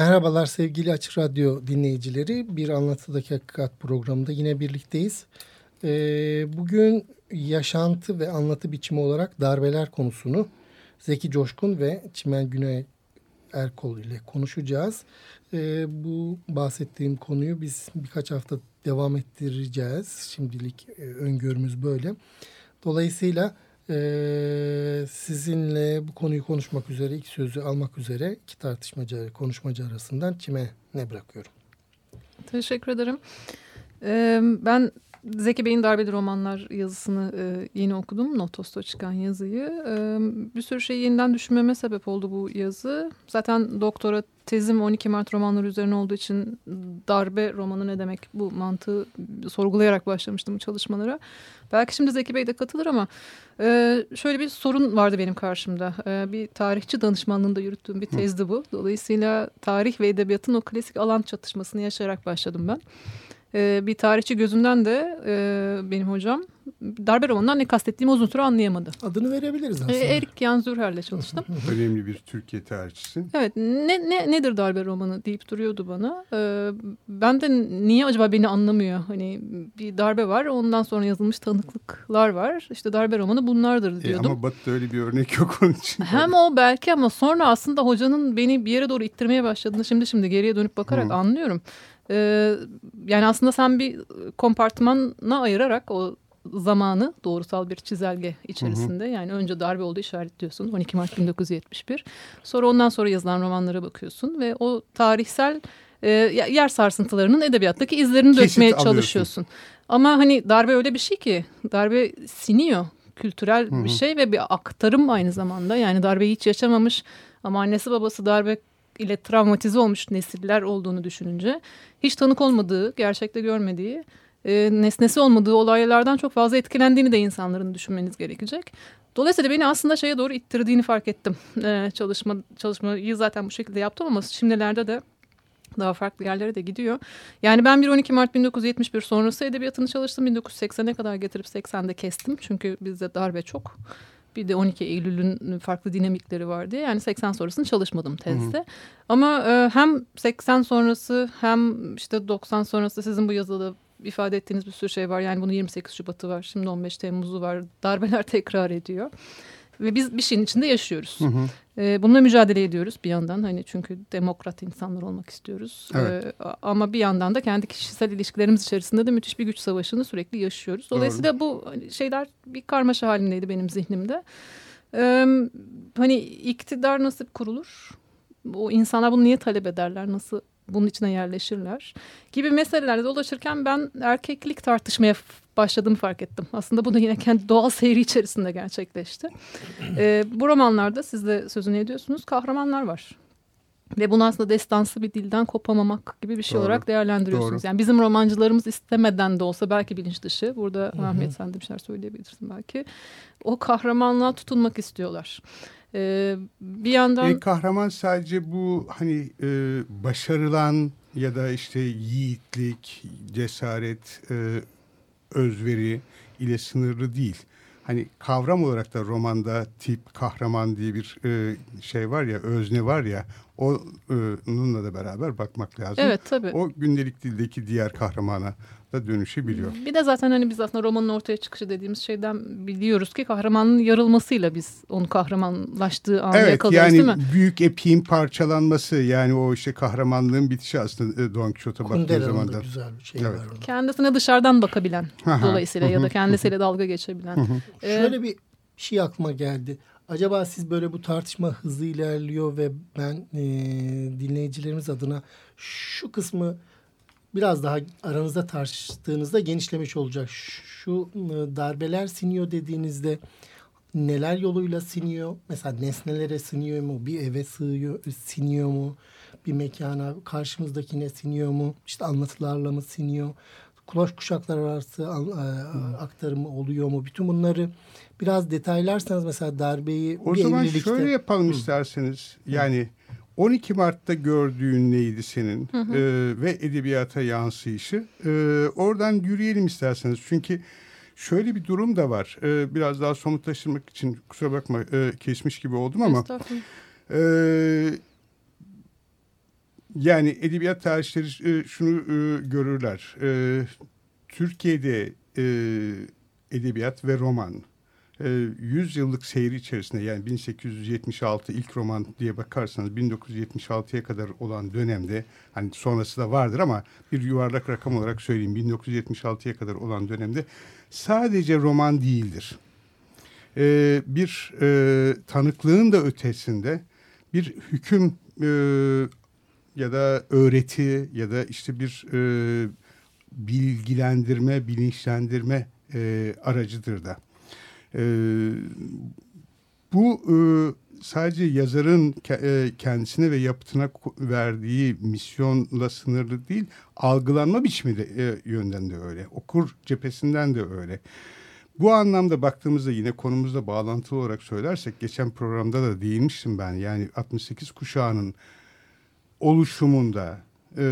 Merhabalar sevgili Açık Radyo dinleyicileri. Bir Anlatıdaki Hakikat programında yine birlikteyiz. Ee, bugün yaşantı ve anlatı biçimi olarak darbeler konusunu Zeki Coşkun ve Çimen Güney Erkol ile konuşacağız. Ee, bu bahsettiğim konuyu biz birkaç hafta devam ettireceğiz. Şimdilik e, öngörümüz böyle. Dolayısıyla ee, sizinle bu konuyu konuşmak üzere, ilk sözü almak üzere iki tartışmacı, konuşmacı arasından kime ne bırakıyorum? Teşekkür ederim. Ee, ben Zeki Bey'in Darbeli Romanlar yazısını e, yeni okudum. Notos'ta çıkan yazıyı. E, bir sürü şey yeniden düşünmeme sebep oldu bu yazı. Zaten doktora tezim 12 Mart romanları üzerine olduğu için darbe romanı ne demek bu mantığı sorgulayarak başlamıştım bu çalışmalara. Belki şimdi Zeki Bey de katılır ama e, şöyle bir sorun vardı benim karşımda. E, bir tarihçi danışmanlığında yürüttüğüm bir tezdi bu. Dolayısıyla tarih ve edebiyatın o klasik alan çatışmasını yaşayarak başladım ben. E, bir tarihçi gözünden de e, benim hocam darbe romanından ne kastettiğimi uzun süre anlayamadı. Adını verebiliriz aslında. E, Erik Jan Zürher'le çalıştım. Önemli bir Türkiye tarihçisi. Evet ne, ne nedir darbe romanı deyip duruyordu bana. Ee, ben de niye acaba beni anlamıyor? Hani bir darbe var ondan sonra yazılmış tanıklıklar var. İşte darbe romanı bunlardır diyordum. E, ama Batı'da öyle bir örnek yok onun için. Hem o belki ama sonra aslında hocanın beni bir yere doğru ittirmeye başladığını şimdi şimdi geriye dönüp bakarak Hı. anlıyorum. Ee, yani aslında sen bir kompartmana ayırarak o zamanı doğrusal bir çizelge içerisinde. Hı hı. Yani önce darbe oldu işaretliyorsun 12 Mart 1971. Sonra ondan sonra yazılan romanlara bakıyorsun ve o tarihsel e, yer sarsıntılarının edebiyattaki izlerini Kesit dökmeye alıyorsun. çalışıyorsun. Ama hani darbe öyle bir şey ki darbe siniyor kültürel hı hı. bir şey ve bir aktarım aynı zamanda. Yani darbeyi hiç yaşamamış ama annesi babası darbe ile travmatize olmuş nesiller olduğunu düşününce hiç tanık olmadığı, gerçekte görmediği, e, nesnesi olmadığı olaylardan çok fazla etkilendiğini de insanların düşünmeniz gerekecek. Dolayısıyla beni aslında şeye doğru ittirdiğini fark ettim. E, çalışma çalışmayı zaten bu şekilde yaptım ama şimdilerde de daha farklı yerlere de gidiyor. Yani ben bir 12 Mart 1971 sonrası edebiyatını çalıştım. 1980'e kadar getirip 80'de kestim. Çünkü bizde darbe çok. Bir de 12 Eylül'ün farklı dinamikleri var diye. Yani 80 sonrasını çalışmadım tezde. Hı hı. Ama e, hem 80 sonrası hem işte 90 sonrası sizin bu yazıda ifade ettiğiniz bir sürü şey var. Yani bunun 28 Şubat'ı var. Şimdi 15 Temmuz'u var. Darbeler tekrar ediyor. Ve biz bir şeyin içinde yaşıyoruz. Hı hı. Ee, bununla mücadele ediyoruz bir yandan. Hani çünkü demokrat insanlar olmak istiyoruz. Evet. Ee, ama bir yandan da kendi kişisel ilişkilerimiz içerisinde de müthiş bir güç savaşını sürekli yaşıyoruz. Dolayısıyla Doğru. bu hani, şeyler bir karmaşa halindeydi benim zihnimde. Ee, hani iktidar nasıl kurulur? O insanlar bunu niye talep ederler? Nasıl bunun içine yerleşirler gibi meselelerde dolaşırken ben erkeklik tartışmaya başladığımı fark ettim. Aslında bu da yine kendi doğal seyri içerisinde gerçekleşti. Ee, bu romanlarda siz de sözünü ediyorsunuz kahramanlar var. Ve bunu aslında destansı bir dilden kopamamak gibi bir şey Doğru. olarak değerlendiriyorsunuz. Doğru. Yani bizim romancılarımız istemeden de olsa belki bilinç dışı. Burada Hı -hı. Ahmet sen de bir şeyler söyleyebilirsin belki. O kahramanlığa tutunmak istiyorlar. Ee, bir yandan... E, kahraman sadece bu hani e, başarılan ya da işte yiğitlik, cesaret, e, özveri ile sınırlı değil. Hani kavram olarak da romanda tip kahraman diye bir e, şey var ya özne var ya onunla da beraber bakmak lazım. Evet tabii. O gündelik dildeki diğer kahramana da dönüşebiliyor. Bir de zaten hani biz aslında romanın ortaya çıkışı dediğimiz şeyden biliyoruz ki kahramanın yarılmasıyla biz onu kahramanlaştığı anı evet, yakalıyoruz yani değil mi? büyük epiğin parçalanması yani o işte kahramanlığın bitişi aslında e, Don Quixote'a baktığı zaman da. güzel bir şey evet. var orada. Kendisine dışarıdan bakabilen dolayısıyla ya da kendisiyle dalga geçebilen. ee, Şöyle bir şey aklıma geldi. Acaba siz böyle bu tartışma hızlı ilerliyor ve ben e, dinleyicilerimiz adına şu kısmı biraz daha aranızda tartıştığınızda genişlemiş olacak. Şu ıı, darbeler siniyor dediğinizde neler yoluyla siniyor? Mesela nesnelere siniyor mu? Bir eve sığıyor, siniyor mu? Bir mekana karşımızdakine siniyor mu? İşte anlatılarla mı siniyor? Kulaş kuşaklar arası aktarımı oluyor mu? Bütün bunları biraz detaylarsanız mesela darbeyi o bir zaman evlilikte... şöyle yapalım Hı. isterseniz. Yani 12 Mart'ta gördüğün neydi senin hı hı. E, ve edebiyata yansıyışı? E, oradan yürüyelim isterseniz. Çünkü şöyle bir durum da var. E, biraz daha somutlaştırmak için kusura bakma e, kesmiş gibi oldum ama... E, yani edebiyat tarihçileri e, şunu e, görürler. E, Türkiye'de edebiyat ve roman 100 e, yıllık seyri içerisinde yani 1876 ilk roman diye bakarsanız 1976'ya kadar olan dönemde hani sonrası da vardır ama bir yuvarlak rakam olarak söyleyeyim 1976'ya kadar olan dönemde sadece roman değildir. Bir tanıklığın da ötesinde bir hüküm ya da öğreti ya da işte bir e, bilgilendirme, bilinçlendirme e, aracıdır da. E, bu e, sadece yazarın e, kendisine ve yapıtına verdiği misyonla sınırlı değil, algılanma biçimi de e, yönden de öyle. Okur cephesinden de öyle. Bu anlamda baktığımızda yine konumuzda bağlantılı olarak söylersek geçen programda da değinmiştim ben. Yani 68 kuşağının oluşumunda e,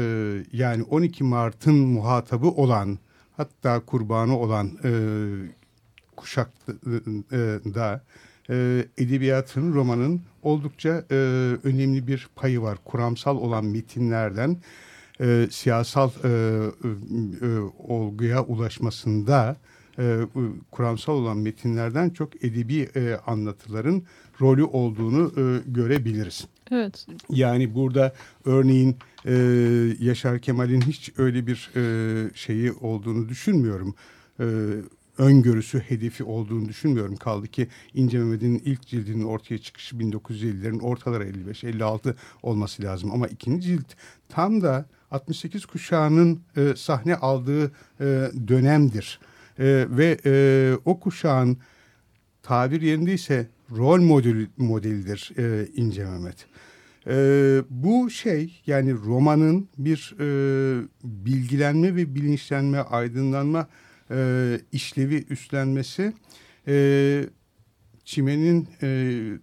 yani 12 Mart'ın muhatabı olan hatta kurbanı olan e, kuşakta e, edebiyatın, romanın oldukça e, önemli bir payı var. Kuramsal olan metinlerden e, siyasal e, e, olguya ulaşmasında e, kuramsal olan metinlerden çok edebi e, anlatıların rolü olduğunu e, görebiliriz. Evet. Yani burada örneğin e, Yaşar Kemal'in hiç öyle bir e, şeyi olduğunu düşünmüyorum. E, öngörüsü, hedefi olduğunu düşünmüyorum. Kaldı ki İnce Mehmet'in ilk cildinin ortaya çıkışı 1950'lerin ortaları 55-56 olması lazım. Ama ikinci cilt tam da 68 kuşağının e, sahne aldığı e, dönemdir. E, ve e, o kuşağın tabir yerindeyse rol modeli, modelidir e, İnce Mehmet. E, bu şey yani romanın bir e, bilgilenme ve bilinçlenme, aydınlanma e, işlevi üstlenmesi e, Çimen'in e,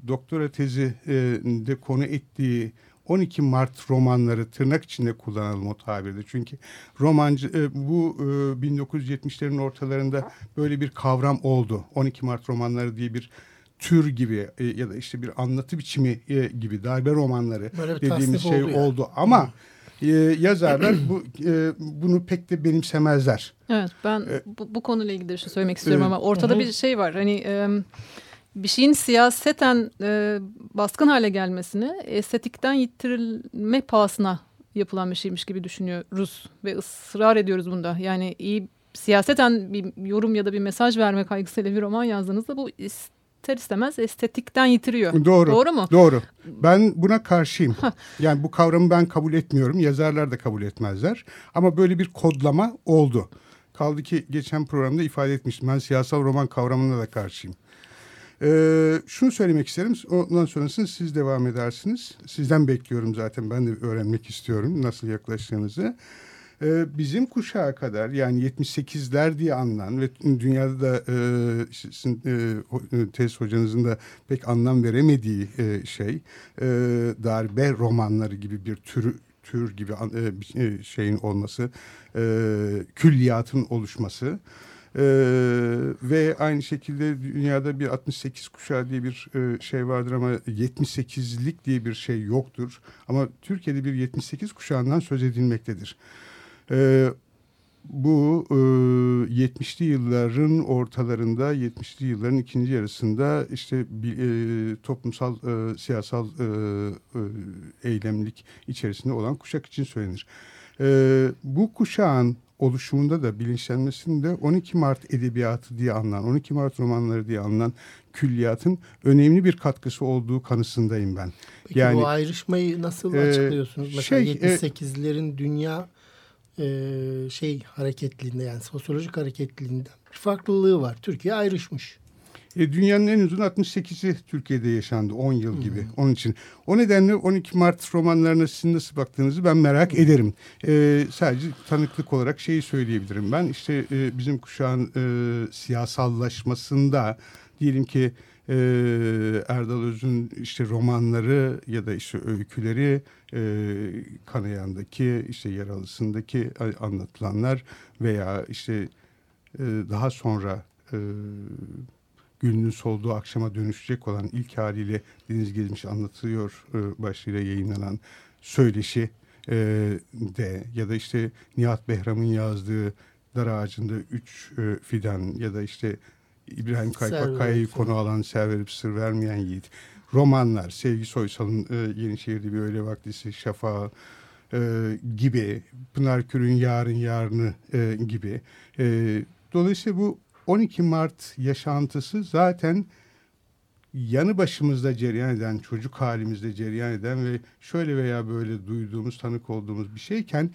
doktora tezi e, konu ettiği 12 Mart romanları tırnak içinde kullanalım o tabirde. Çünkü romancı e, bu e, 1970'lerin ortalarında böyle bir kavram oldu. 12 Mart romanları diye bir tür gibi e, ya da işte bir anlatı biçimi e, gibi darbe romanları dediğimiz şey oldu, oldu. ama e, yazarlar bu e, bunu pek de benimsemezler. Evet ben e, bu, bu konuyla ilgili bir şey söylemek istiyorum e, ama ortada hı. bir şey var hani e, bir şeyin siyaseten e, baskın hale gelmesini estetikten yitirilme pahasına yapılan bir şeymiş gibi düşünüyoruz ve ısrar ediyoruz bunda. Yani iyi siyaseten bir yorum ya da bir mesaj verme kaygısıyla bir roman yazdığınızda bu ister istemez estetikten yitiriyor. Doğru. Doğru mu? Doğru. Ben buna karşıyım. yani bu kavramı ben kabul etmiyorum. Yazarlar da kabul etmezler. Ama böyle bir kodlama oldu. Kaldı ki geçen programda ifade etmiştim. Ben siyasal roman kavramına da karşıyım. Ee, şunu söylemek isterim. Ondan sonrasını siz devam edersiniz. Sizden bekliyorum zaten. Ben de öğrenmek istiyorum nasıl yaklaştığınızı. Ee, bizim kuşağa kadar yani 78'ler diye anılan ve dünyada da e, e, e, tez hocanızın da pek anlam veremediği şey darbe romanları gibi bir türü tür gibi şeyin olması, külliyatın oluşması. Ee, ve aynı şekilde dünyada bir 68 kuşağı diye bir e, şey vardır ama 78'lik diye bir şey yoktur. Ama Türkiye'de bir 78 kuşağından söz edilmektedir. Ee, bu e, 70'li yılların ortalarında, 70'li yılların ikinci yarısında işte bir, e, toplumsal, e, siyasal e, e, eylemlik içerisinde olan kuşak için söylenir. E, bu kuşağın oluşumunda da bilinçlenmesinde 12 Mart edebiyatı diye anılan, 12 Mart romanları diye anılan külliyatın önemli bir katkısı olduğu kanısındayım ben. Peki yani, bu ayrışmayı nasıl e, açıklıyorsunuz? Mesela şey, 78'lerin e, dünya e, şey hareketliliğinde yani sosyolojik hareketliliğinde bir farklılığı var. Türkiye ayrışmış. E, dünyanın en uzun 68'i Türkiye'de yaşandı 10 yıl gibi hmm. onun için. O nedenle 12 Mart romanlarına sizin nasıl baktığınızı ben merak hmm. ederim. E, sadece tanıklık olarak şeyi söyleyebilirim ben. işte e, bizim kuşağın e, siyasallaşmasında diyelim ki e, Erdal Öz'ün işte romanları ya da işte öyküleri e, Kanayan'daki işte Yaralısı'ndaki anlatılanlar veya işte e, daha sonra e, Gülünün solduğu akşama dönüşecek olan ilk haliyle Deniz Gezmiş anlatıyor e, başlığıyla yayınlanan söyleşi e, de ya da işte Nihat Behram'ın yazdığı Dar Ağacı'nda Üç e, Fidan ya da işte İbrahim Kaypakkaya'yı konu alan Ser verip sır vermeyen yiğit. Romanlar, Sevgi Soysal'ın e, Yenişehir'de bir öyle vaktisi, Şafağı e, gibi, Pınar Kür'ün Yarın Yarını e, gibi. E, dolayısıyla bu 12 Mart yaşantısı zaten yanı başımızda cereyan eden, çocuk halimizde cereyan eden ve şöyle veya böyle duyduğumuz, tanık olduğumuz bir şeyken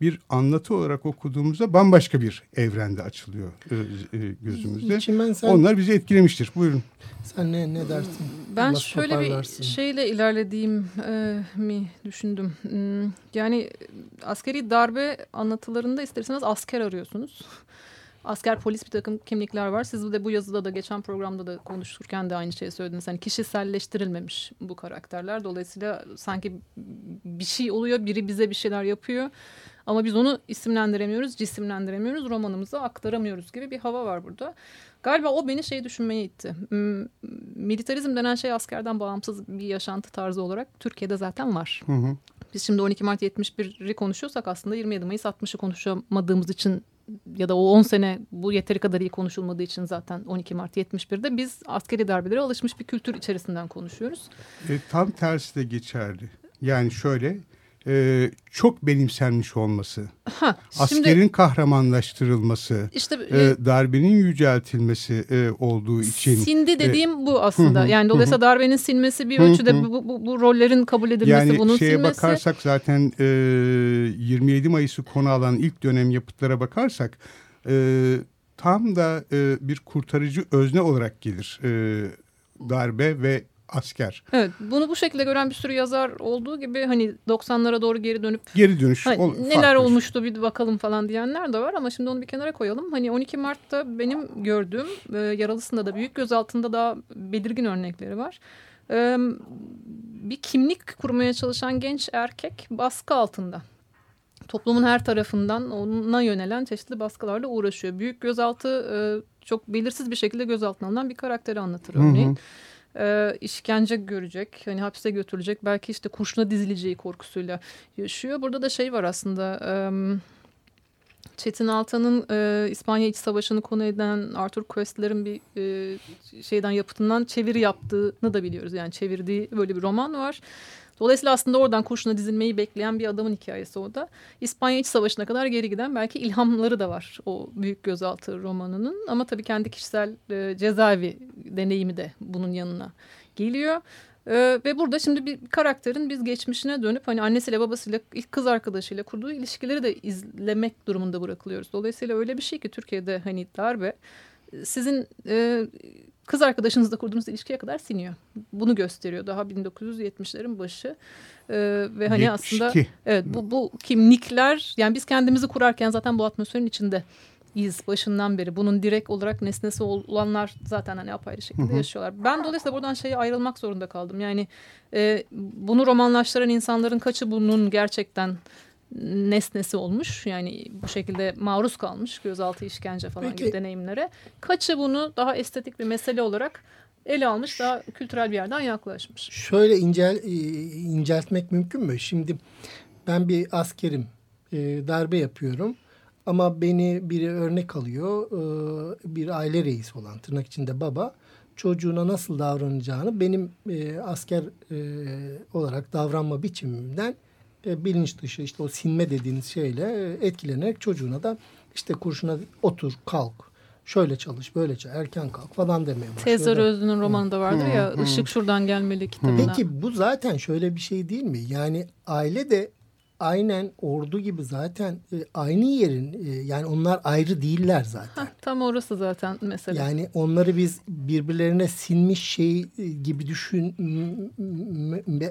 bir anlatı olarak okuduğumuzda bambaşka bir evrende açılıyor e, e, gözümüzde. Çimen sen, Onlar bizi etkilemiştir. Buyurun. Sen ne, ne dersin? Ben Nasıl şöyle bir şeyle ilerlediğim e, mi düşündüm. Hmm, yani askeri darbe anlatılarında isterseniz asker arıyorsunuz asker polis bir takım kimlikler var. Siz de bu yazıda da geçen programda da konuşurken de aynı şeyi söylediniz. Hani kişiselleştirilmemiş bu karakterler. Dolayısıyla sanki bir şey oluyor, biri bize bir şeyler yapıyor. Ama biz onu isimlendiremiyoruz, cisimlendiremiyoruz, romanımıza aktaramıyoruz gibi bir hava var burada. Galiba o beni şey düşünmeye itti. Militarizm denen şey askerden bağımsız bir yaşantı tarzı olarak Türkiye'de zaten var. Hı hı. Biz şimdi 12 Mart 71'i konuşuyorsak aslında 27 Mayıs 60'ı konuşamadığımız için ya da o 10 sene bu yeteri kadar iyi konuşulmadığı için zaten 12 Mart 71'de biz askeri darbelere alışmış bir kültür içerisinden konuşuyoruz. E, tam tersi de geçerli. Yani şöyle e, çok benimsenmiş olması, ha, askerin şimdi, kahramanlaştırılması, işte e, e, darbenin yüceltilmesi e, olduğu için. Sindi e, dediğim e, bu aslında. yani dolayısıyla darbenin sinmesi bir ölçüde bu, bu, bu rollerin kabul edilmesi, yani bunun şeye silmesi. bakarsak zaten e, 27 Mayıs'ı konu alan ilk dönem yapıtlara bakarsak e, tam da e, bir kurtarıcı özne olarak gelir e, darbe ve asker. Evet bunu bu şekilde gören bir sürü yazar olduğu gibi hani 90'lara doğru geri dönüp geri dönüş hani, ol, neler olmuştu bir bakalım falan diyenler de var ama şimdi onu bir kenara koyalım. Hani 12 Mart'ta benim gördüğüm e, yaralısında da büyük gözaltında daha belirgin örnekleri var. E, bir kimlik kurmaya çalışan genç erkek baskı altında. Toplumun her tarafından ona yönelen çeşitli baskılarla uğraşıyor. Büyük gözaltı e, çok belirsiz bir şekilde gözaltına alınan bir karakteri anlatır örneğin. Hı hı e, işkence görecek. Hani hapse götürülecek. Belki işte kurşuna dizileceği korkusuyla yaşıyor. Burada da şey var aslında... E, Çetin Altan'ın e, İspanya İç Savaşı'nı konu eden Arthur Koestler'in bir e, şeyden yapıtından çeviri yaptığını da biliyoruz. Yani çevirdiği böyle bir roman var. Dolayısıyla aslında oradan kurşuna dizilmeyi bekleyen bir adamın hikayesi o da. İspanya İç Savaşı'na kadar geri giden belki ilhamları da var o Büyük Gözaltı romanının. Ama tabii kendi kişisel e, cezaevi deneyimi de bunun yanına geliyor. Ee, ve burada şimdi bir karakterin biz geçmişine dönüp hani annesiyle babasıyla ilk kız arkadaşıyla kurduğu ilişkileri de izlemek durumunda bırakılıyoruz. Dolayısıyla öyle bir şey ki Türkiye'de hani darbe sizin e, kız arkadaşınızla kurduğunuz ilişkiye kadar siniyor. Bunu gösteriyor daha 1970'lerin başı. Ee, ve hani 72. aslında evet bu, bu kimlikler yani biz kendimizi kurarken zaten bu atmosferin içinde iz başından beri. Bunun direkt olarak nesnesi olanlar zaten hani apayrı şekilde hı hı. yaşıyorlar. Ben dolayısıyla buradan şeye ayrılmak zorunda kaldım. Yani e, bunu romanlaştıran insanların kaçı bunun gerçekten nesnesi olmuş. Yani bu şekilde maruz kalmış gözaltı işkence falan Peki. gibi deneyimlere. Kaçı bunu daha estetik bir mesele olarak ele almış, daha kültürel bir yerden yaklaşmış. Şöyle incel, e, inceltmek mümkün mü? Şimdi ben bir askerim, e, darbe yapıyorum. Ama beni biri örnek alıyor, e, bir aile reisi olan tırnak içinde baba çocuğuna nasıl davranacağını benim asker olarak davranma biçimimden e, bilinç dışı işte o sinme dediğiniz şeyle e, etkilenerek çocuğuna da işte kurşuna otur kalk şöyle çalış böyle çalış erken kalk falan demeye başlıyor. Tezar Özlü'nün romanında vardır ya ışık şuradan gelmeli kitabına. Peki bu zaten şöyle bir şey değil mi? Yani aile de aynen ordu gibi zaten e, aynı yerin e, yani onlar ayrı değiller zaten. Heh, tam orası zaten mesela. Yani onları biz birbirlerine sinmiş şey gibi düşün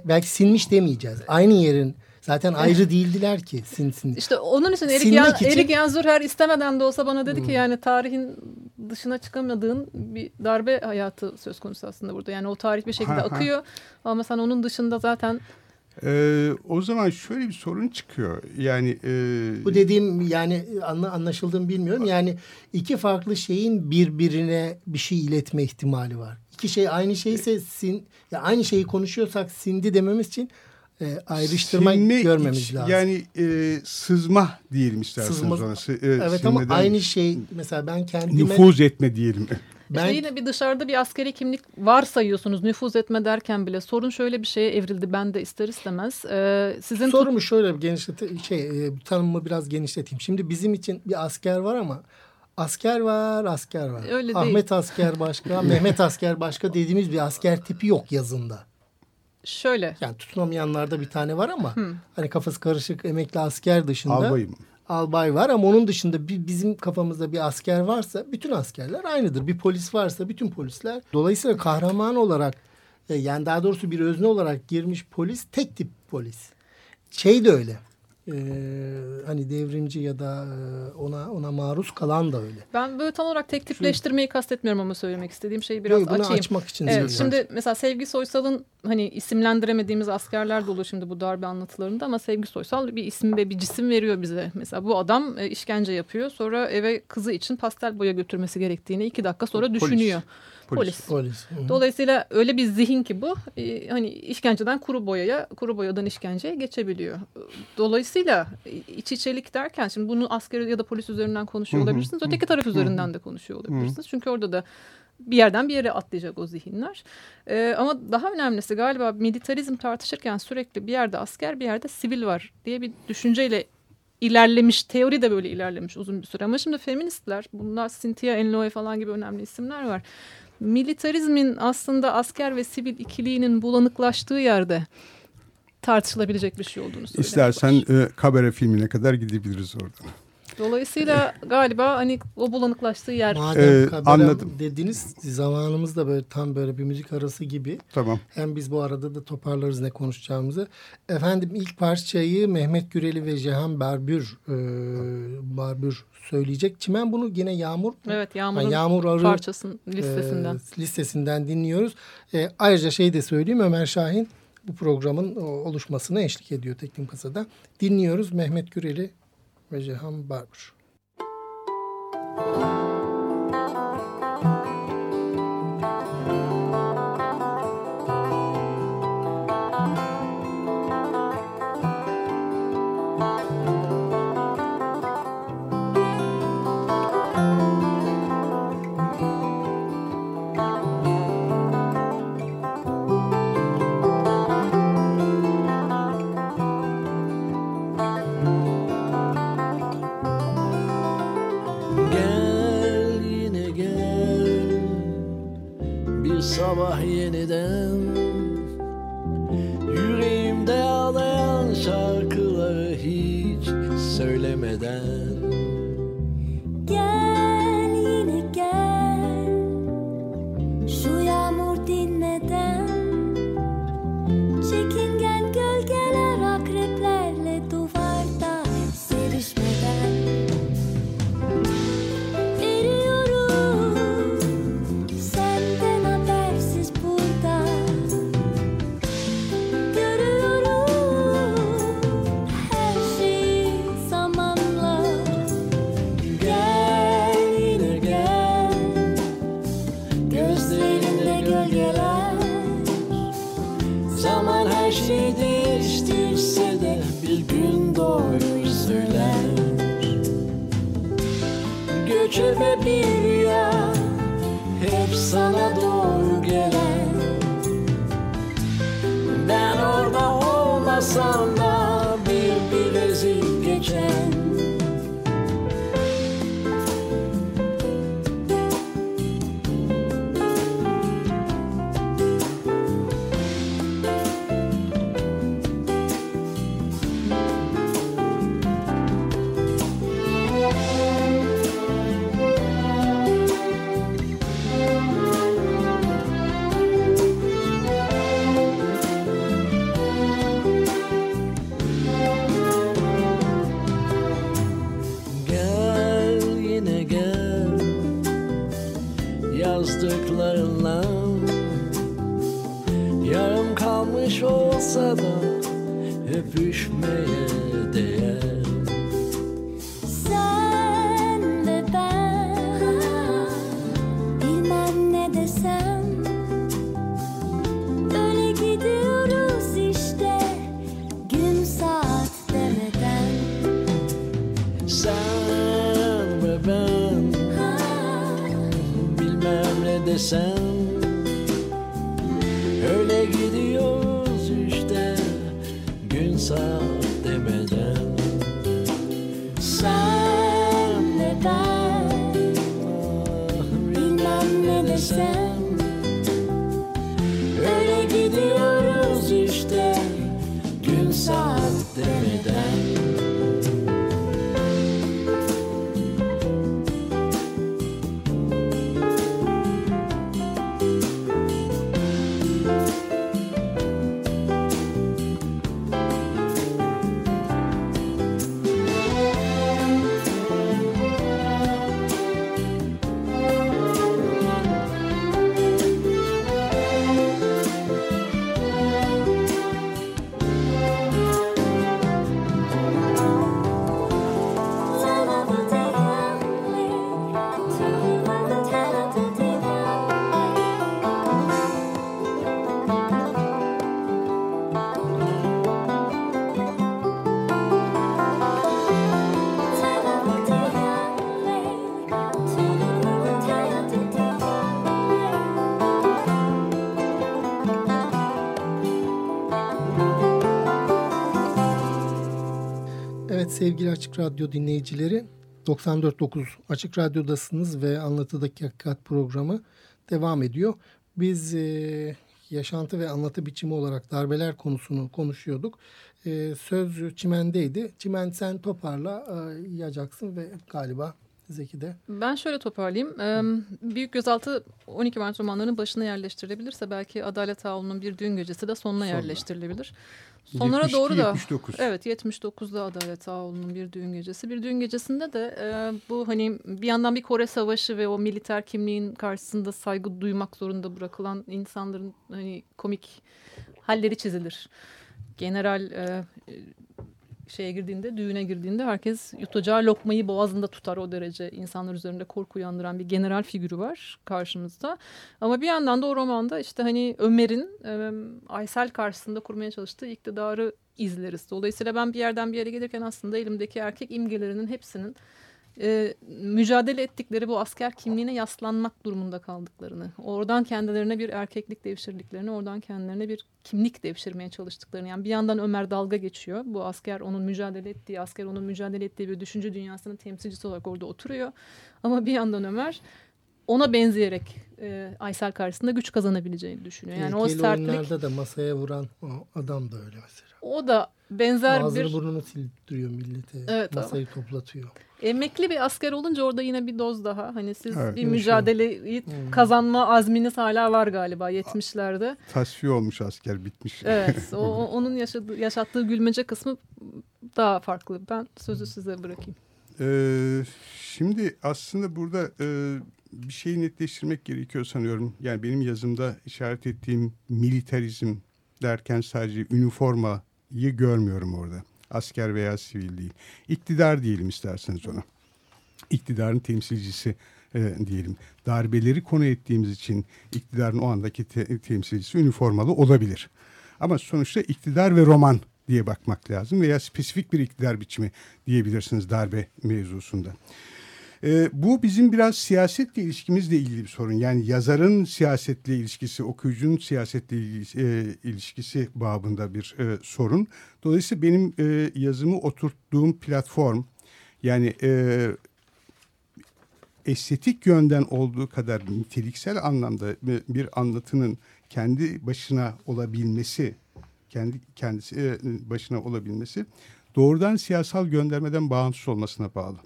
belki sinmiş demeyeceğiz. Aynı yerin Zaten ayrı değildiler ki sinsin. İşte onun için Erik, Yan, için... Erik Yanzur istemeden de olsa bana dedi ki hmm. yani tarihin dışına çıkamadığın bir darbe hayatı söz konusu aslında burada. Yani o tarih bir şekilde ha, akıyor ha. ama sen onun dışında zaten ee, o zaman şöyle bir sorun çıkıyor. Yani e... bu dediğim yani anla, anlaşıldığını bilmiyorum. Yani iki farklı şeyin birbirine bir şey iletme ihtimali var. İki şey aynı şeyse sin ya aynı şeyi konuşuyorsak sindi dememiz için e, ayrıştırma Sinme görmemiz iç, lazım. Yani e, sızma diyelim isterseniz sızma, ona. E, evet ama aynı şey mesela ben kendime... Nüfuz etme diyelim. Ben... İşte yine bir dışarıda bir askeri kimlik varsayıyorsunuz nüfuz etme derken bile sorun şöyle bir şeye evrildi ben de ister istemez. Ee, sizin Sorumu şöyle bir genişlet şey e, tanımımı biraz genişleteyim. Şimdi bizim için bir asker var ama asker var asker var. Öyle Ahmet değil. asker başka Mehmet asker başka dediğimiz bir asker tipi yok yazında. Şöyle. Yani tutunamayanlarda bir tane var ama Hı. hani kafası karışık emekli asker dışında. Albayım. Albay var ama onun dışında bir, bizim kafamızda bir asker varsa bütün askerler aynıdır. Bir polis varsa bütün polisler. Dolayısıyla kahraman olarak e, yani daha doğrusu bir özne olarak girmiş polis tek tip polis. Şey de öyle e, hani devrimci ya da e, ona ona maruz kalan da öyle. Ben böyle tam olarak tek tipleştirmeyi kastetmiyorum ama söylemek istediğim şeyi biraz Yok, bunu açayım. açmak için. Evet, şimdi mesela Sevgi Soysal'ın hani isimlendiremediğimiz askerler dolu şimdi bu darbe anlatılarında ama Sevgi Soysal bir isim ve bir cisim veriyor bize. Mesela bu adam e, işkence yapıyor sonra eve kızı için pastel boya götürmesi gerektiğini iki dakika sonra Polis. düşünüyor. Polis. Polis. Polis. Dolayısıyla öyle bir zihin ki bu e, hani işkenceden kuru boyaya, kuru boyadan işkenceye geçebiliyor. Dolayısıyla iç içelik derken şimdi bunu asker ya da polis üzerinden konuşuyor olabilirsiniz. Öteki taraf üzerinden de konuşuyor olabilirsiniz. Çünkü orada da bir yerden bir yere atlayacak o zihinler. Ee, ama daha önemlisi galiba militarizm tartışırken sürekli bir yerde asker bir yerde sivil var diye bir düşünceyle ilerlemiş. Teori de böyle ilerlemiş uzun bir süre. Ama şimdi feministler bunlar Cynthia Enloe falan gibi önemli isimler var militarizmin aslında asker ve sivil ikiliğinin bulanıklaştığı yerde tartışılabilecek bir şey olduğunu söylüyor. İstersen e, Kabere filmine kadar gidebiliriz oradan. Dolayısıyla galiba hani o bulanıklaştığı yer. Madem ee, anladım. dediniz zamanımız da böyle tam böyle bir müzik arası gibi. Tamam. Hem biz bu arada da toparlarız ne konuşacağımızı. Efendim ilk parçayı Mehmet Güreli ve Cihan Barbür e, Barbür söyleyecek. Çimen bunu yine Yağmur. Evet Yağmur'un yani Yağmur Arı, parçasının listesinden. E, listesinden dinliyoruz. E, ayrıca şey de söyleyeyim Ömer Şahin bu programın oluşmasına eşlik ediyor Teknik Masa'da. Dinliyoruz Mehmet Güreli ve Cihan arada sabah yeniden Gözlerinde gölgeler. Zaman her şeyi değiştirse de Bir gün doğru söyler. Göçebe bir rüya Hep sana doğru gelen. Ben orada olmasam da Desem Öyle gidiyoruz işte gün saat demeden Açık Radyo dinleyicileri 94.9 Açık Radyo'dasınız ve Anlatıdaki Hakikat programı devam ediyor. Biz e, yaşantı ve anlatı biçimi olarak darbeler konusunu konuşuyorduk. E, söz çimendeydi. Çimen sen toparla e, yayacaksın ve galiba Zeki de. Ben şöyle toparlayayım. Ee, Büyük Gözaltı 12 Mart romanlarının başına yerleştirilebilirse belki Adalet Ağolu'nun bir düğün gecesi de sonuna Sonuna. yerleştirilebilir. Sonlara 72, doğru da 79. evet 79'da Adalet Ağolu'nun bir düğün gecesi. Bir düğün gecesinde de e, bu hani bir yandan bir Kore Savaşı ve o militer kimliğin karşısında saygı duymak zorunda bırakılan insanların hani komik halleri çizilir. General e, şeye girdiğinde, düğüne girdiğinde herkes yutacağı lokmayı boğazında tutar o derece. insanlar üzerinde korku uyandıran bir general figürü var karşımızda. Ama bir yandan da o romanda işte hani Ömer'in Aysel karşısında kurmaya çalıştığı iktidarı izleriz. Dolayısıyla ben bir yerden bir yere gelirken aslında elimdeki erkek imgelerinin hepsinin e, mücadele ettikleri bu asker kimliğine yaslanmak durumunda kaldıklarını, oradan kendilerine bir erkeklik devşirdiklerini, oradan kendilerine bir kimlik devşirmeye çalıştıklarını. Yani bir yandan Ömer dalga geçiyor. Bu asker onun mücadele ettiği, asker onun mücadele ettiği bir düşünce dünyasının temsilcisi olarak orada oturuyor. Ama bir yandan Ömer ona benzeyerek e, Aysel karşısında güç kazanabileceğini düşünüyor. Yani o İlkeli sertlik, oyunlarda da masaya vuran o adam da öyle mesela. o da benzer Ağzını bir... burnunu sildiriyor millete. Evet, masayı toplatıyor. Emekli bir asker olunca orada yine bir doz daha. Hani siz Evet, bir mücadeleyi Hmm. kazanma azminiz hala var galiba 70'lerde. Tasfiye olmuş asker bitmiş. Evet, o, o- onun yaşadığı, yaşattığı gülmece kısmı daha farklı. Ben sözü size bırakayım. Ee, şimdi aslında burada e, bir şeyi netleştirmek gerekiyor sanıyorum. Yani benim yazımda işaret ettiğim militarizm derken sadece üniformayı görmüyorum orada. Asker veya sivil değil. İktidar diyelim isterseniz ona. İktidarın temsilcisi e, diyelim. Darbeleri konu ettiğimiz için iktidarın o andaki te- temsilcisi üniformalı olabilir. Ama sonuçta iktidar ve roman diye bakmak lazım veya spesifik bir iktidar biçimi diyebilirsiniz darbe mevzusunda. Ee, bu bizim biraz siyasetle ilişkimizle ilgili bir sorun. Yani yazarın siyasetle ilişkisi, okuyucunun siyasetle e, ilişkisi babında bir e, sorun. Dolayısıyla benim e, yazımı oturttuğum platform yani e, estetik yönden olduğu kadar niteliksel anlamda bir anlatının kendi başına olabilmesi, kendi kendisi e, başına olabilmesi doğrudan siyasal göndermeden bağımsız olmasına bağlı.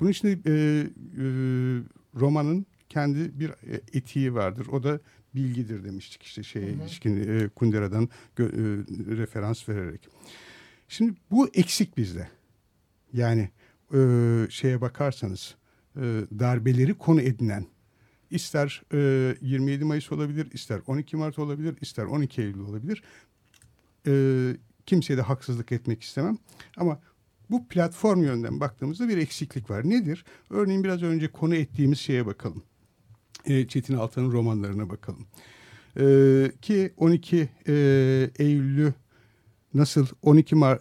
Bunun için de, e, e, romanın kendi bir e, etiği vardır. O da bilgidir demiştik işte şeye ilişkin e, Kundera'dan gö- e, referans vererek. Şimdi bu eksik bizde. Yani e, şeye bakarsanız e, darbeleri konu edinen ister e, 27 Mayıs olabilir, ister 12 Mart olabilir, ister 12 Eylül olabilir. e, kimseye de haksızlık etmek istemem. Ama bu platform yönden baktığımızda bir eksiklik var. Nedir? Örneğin biraz önce konu ettiğimiz şeye bakalım. E, Çetin Altan'ın romanlarına bakalım. E, ki 12 e, Eylül'ü nasıl 12 Mar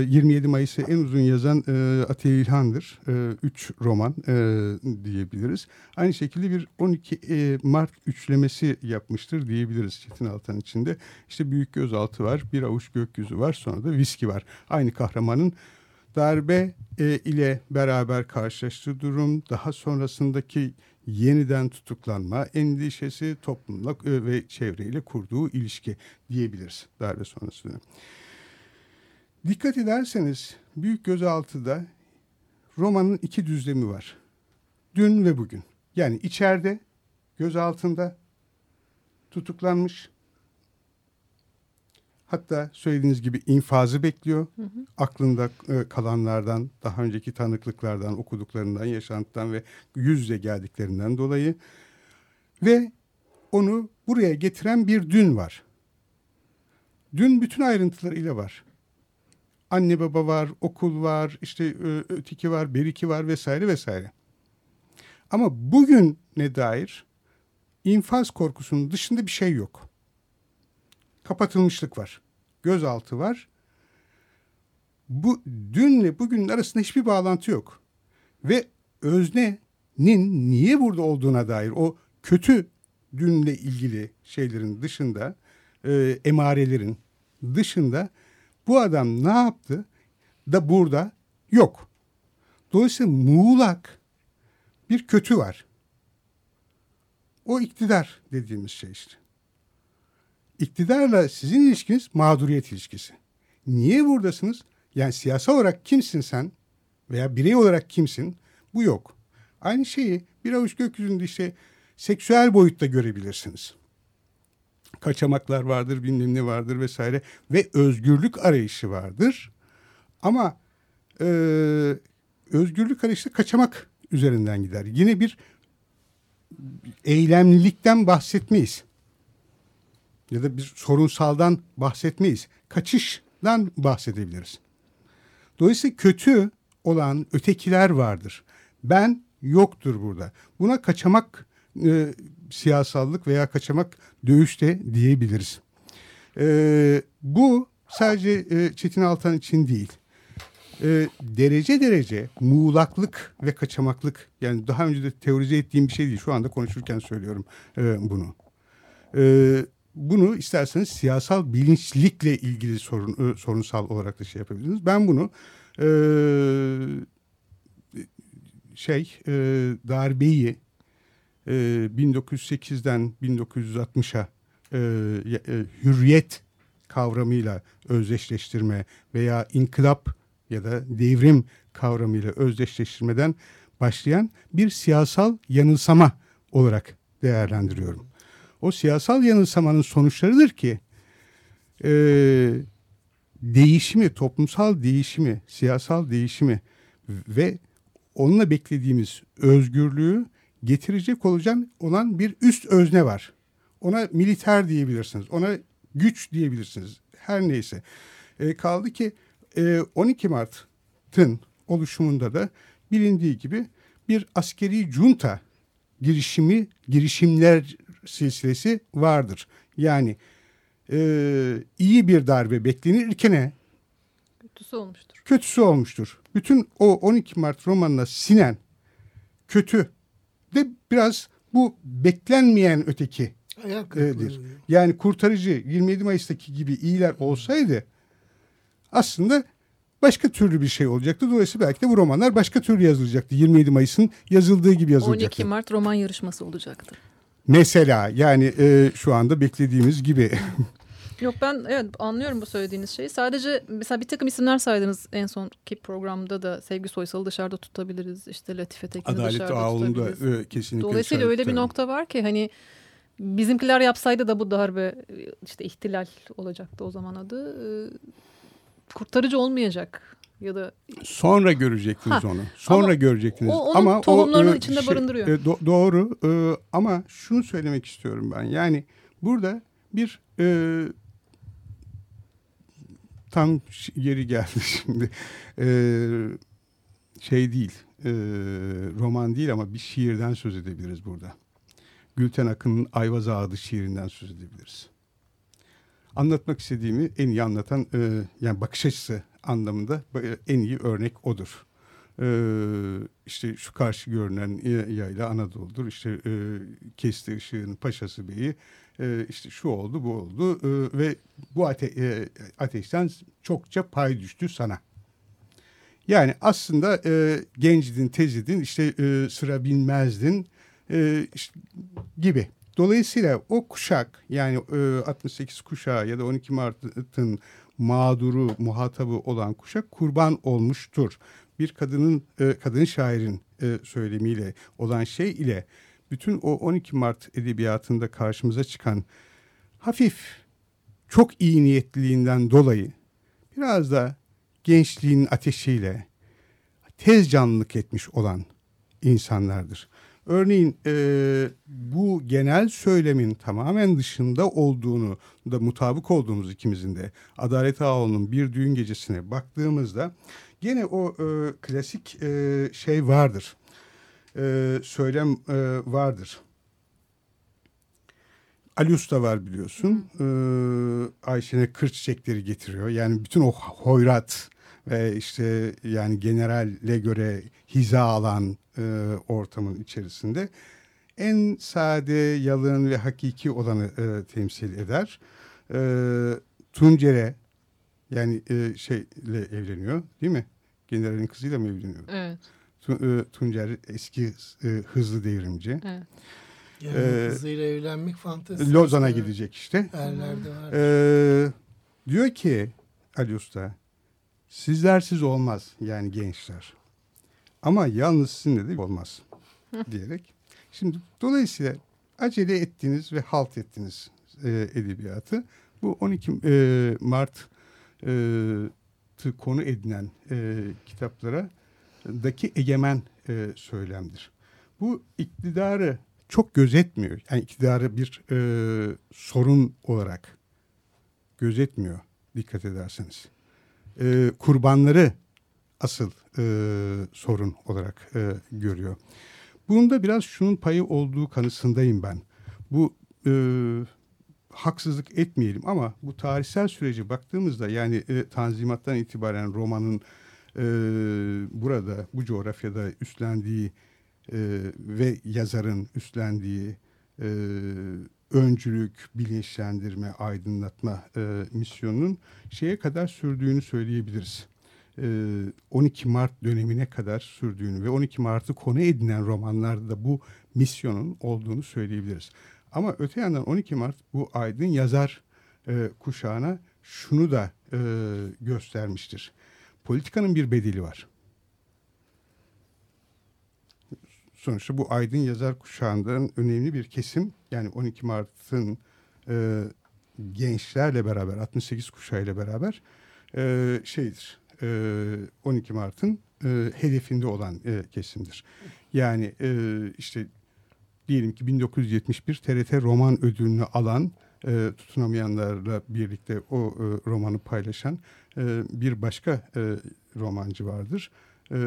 e, 27 Mayıs'ı en uzun yazan e, Atiye İlhan'dır. 3 e, roman e, diyebiliriz. Aynı şekilde bir 12 e, Mart üçlemesi yapmıştır diyebiliriz Çetin Altan içinde. İşte Büyük Gözaltı var, Bir Avuç Gökyüzü var, sonra da Viski var. Aynı kahramanın darbe e, ile beraber karşılaştığı durum, daha sonrasındaki yeniden tutuklanma endişesi toplumla e, ve çevreyle kurduğu ilişki diyebiliriz darbe sonrası dönem. Dikkat ederseniz Büyük Gözaltı'da romanın iki düzlemi var. Dün ve bugün. Yani içeride gözaltında tutuklanmış Hatta söylediğiniz gibi infazı bekliyor. Hı hı. Aklında e, kalanlardan, daha önceki tanıklıklardan, okuduklarından, yaşantıdan ve yüz yüze geldiklerinden dolayı. Ve onu buraya getiren bir dün var. Dün bütün ayrıntılarıyla var. Anne baba var, okul var, işte e, öteki var, beriki var vesaire vesaire. Ama bugün ne dair infaz korkusunun dışında bir şey yok kapatılmışlık var. Gözaltı var. Bu dünle bugünün arasında hiçbir bağlantı yok. Ve öznenin niye burada olduğuna dair o kötü dünle ilgili şeylerin dışında, e, emarelerin dışında bu adam ne yaptı da burada yok. Dolayısıyla muğlak bir kötü var. O iktidar dediğimiz şey işte iktidarla sizin ilişkiniz mağduriyet ilişkisi. Niye buradasınız? Yani siyasal olarak kimsin sen veya birey olarak kimsin? Bu yok. Aynı şeyi bir avuç gökyüzünde işte seksüel boyutta görebilirsiniz. Kaçamaklar vardır, bilmem ne vardır vesaire ve özgürlük arayışı vardır. Ama e, özgürlük arayışı kaçamak üzerinden gider. Yine bir eylemlilikten bahsetmeyiz ya da bir sorunsaldan bahsetmeyiz. Kaçışdan bahsedebiliriz. Dolayısıyla kötü olan ötekiler vardır. Ben yoktur burada. Buna kaçamak e, siyasallık veya kaçamak dövüşte diyebiliriz. E, bu sadece e, Çetin Altan için değil. E, derece derece muğlaklık ve kaçamaklık yani daha önce de teorize ettiğim bir şey değil. Şu anda konuşurken söylüyorum e, bunu. E, bunu isterseniz siyasal bilinçlikle ilgili sorun e, sorunsal olarak da şey yapabilirsiniz. Ben bunu e, şey e, darbeyi e, 1908'den 1960'a e, e, hürriyet kavramıyla özdeşleştirme veya inkılap ya da devrim kavramıyla özdeşleştirmeden başlayan bir siyasal yanılsama olarak değerlendiriyorum o siyasal yanılsamanın sonuçlarıdır ki e, değişimi, toplumsal değişimi, siyasal değişimi ve onunla beklediğimiz özgürlüğü getirecek olacak olan bir üst özne var. Ona militer diyebilirsiniz, ona güç diyebilirsiniz, her neyse. E, kaldı ki e, 12 Mart'ın oluşumunda da bilindiği gibi bir askeri junta girişimi, girişimler silsilesi vardır. Yani e, iyi bir darbe beklenirken kötüsü olmuştur. Kötüsü olmuştur. Bütün o 12 Mart romanına sinen kötü de biraz bu beklenmeyen öteki Ayakkabıdır. Yani kurtarıcı 27 Mayıs'taki gibi iyiler olsaydı aslında başka türlü bir şey olacaktı. Dolayısıyla belki de bu romanlar başka türlü yazılacaktı. 27 Mayıs'ın yazıldığı gibi yazılacaktı. 12 Mart roman yarışması olacaktı. Mesela yani e, şu anda beklediğimiz gibi. Yok ben evet anlıyorum bu söylediğiniz şeyi. Sadece mesela bir takım isimler saydınız en sonki programda da Sevgi Soysal'ı dışarıda tutabiliriz. İşte Latife Tekin'i dışarıda Adalet tutabiliriz. E, kesinlikle Dolayısıyla öyle bir nokta var ki hani bizimkiler yapsaydı da bu darbe işte ihtilal olacaktı o zaman adı. E, kurtarıcı olmayacak ya da sonra görecektiniz ha, onu. Sonra ama görecektiniz. O, onun ama tohumlarının o, e, içinde şey, barındırıyor. E, do, doğru e, ama şunu söylemek istiyorum ben. Yani burada bir e, tam yeri geldi şimdi. Ee, şey değil, e, roman değil ama bir şiirden söz edebiliriz burada. Gülten Akın'ın Ayvaz Ağadı şiirinden söz edebiliriz. Anlatmak istediğimi en iyi anlatan, e, yani bakış açısı anlamında en iyi örnek odur. Ee, işte şu karşı görünen yayla Anadolu'dur. İşte e, kesti ışığın paşası beyi e, işte şu oldu bu oldu e, ve bu ate e, ateşten çokça pay düştü sana. Yani aslında e, gencdin, tezidin, işte e, sıra bilmezdin e, işte, gibi. Dolayısıyla o kuşak yani e, 68 kuşağı ya da 12 Mart'ın mağduru, muhatabı olan kuşak kurban olmuştur. Bir kadının, e, kadın şairin e, söylemiyle olan şey ile bütün o 12 Mart edebiyatında karşımıza çıkan hafif, çok iyi niyetliliğinden dolayı biraz da gençliğin ateşiyle tez canlılık etmiş olan insanlardır. Örneğin e, bu genel söylemin tamamen dışında olduğunu da mutabık olduğumuz ikimizin de Adalet Ağoğlu'nun bir düğün gecesine baktığımızda gene o e, klasik e, şey vardır. E, söylem e, vardır. Ali Usta var biliyorsun. Ee, Ayşe'ne kır çiçekleri getiriyor. Yani bütün o hoyrat ve işte yani generale göre hiza alan e, ortamın içerisinde en sade, yalın ve hakiki olanı e, temsil eder. E, Tuncer'e yani e, şeyle evleniyor değil mi? Generalin kızıyla mı evleniyor? Evet. E, Tuncer eski e, hızlı devrimci. Evet. Yani ee, kızıyla evlenmek fantezi. Lozan'a gidecek işte. Erlerde var. Ee, diyor ki Ali Usta sizlersiz olmaz yani gençler. Ama yalnız sizinle de olmaz diyerek. Şimdi dolayısıyla acele ettiniz ve halt ettiniz e, edebiyatı. Bu 12 e, Mart e, konu edinen e, kitaplara daki egemen e, söylemdir. Bu iktidarı çok gözetmiyor. Yani iktidarı bir e, sorun olarak gözetmiyor dikkat ederseniz. E, kurbanları asıl e, sorun olarak e, görüyor. Bunda biraz şunun payı olduğu kanısındayım ben. Bu e, haksızlık etmeyelim ama bu tarihsel süreci baktığımızda yani e, Tanzimat'tan itibaren romanın e, burada bu coğrafyada üstlendiği e, ve yazarın üstlendiği e, öncülük, bilinçlendirme, aydınlatma e, misyonunun şeye kadar sürdüğünü söyleyebiliriz. E, 12 Mart dönemine kadar sürdüğünü ve 12 Mart'ı konu edinen romanlarda da bu misyonun olduğunu söyleyebiliriz. Ama öte yandan 12 Mart bu aydın yazar e, kuşağına şunu da e, göstermiştir. Politikanın bir bedeli var. Sonuçta bu aydın yazar kuşağından önemli bir kesim yani 12 Mart'ın e, gençlerle beraber 68 kuşağıyla beraber e, şeydir e, 12 Mart'ın e, hedefinde olan e, kesimdir. Yani e, işte diyelim ki 1971 TRT roman ödülünü alan e, tutunamayanlarla birlikte o e, romanı paylaşan e, bir başka e, romancı vardır. E,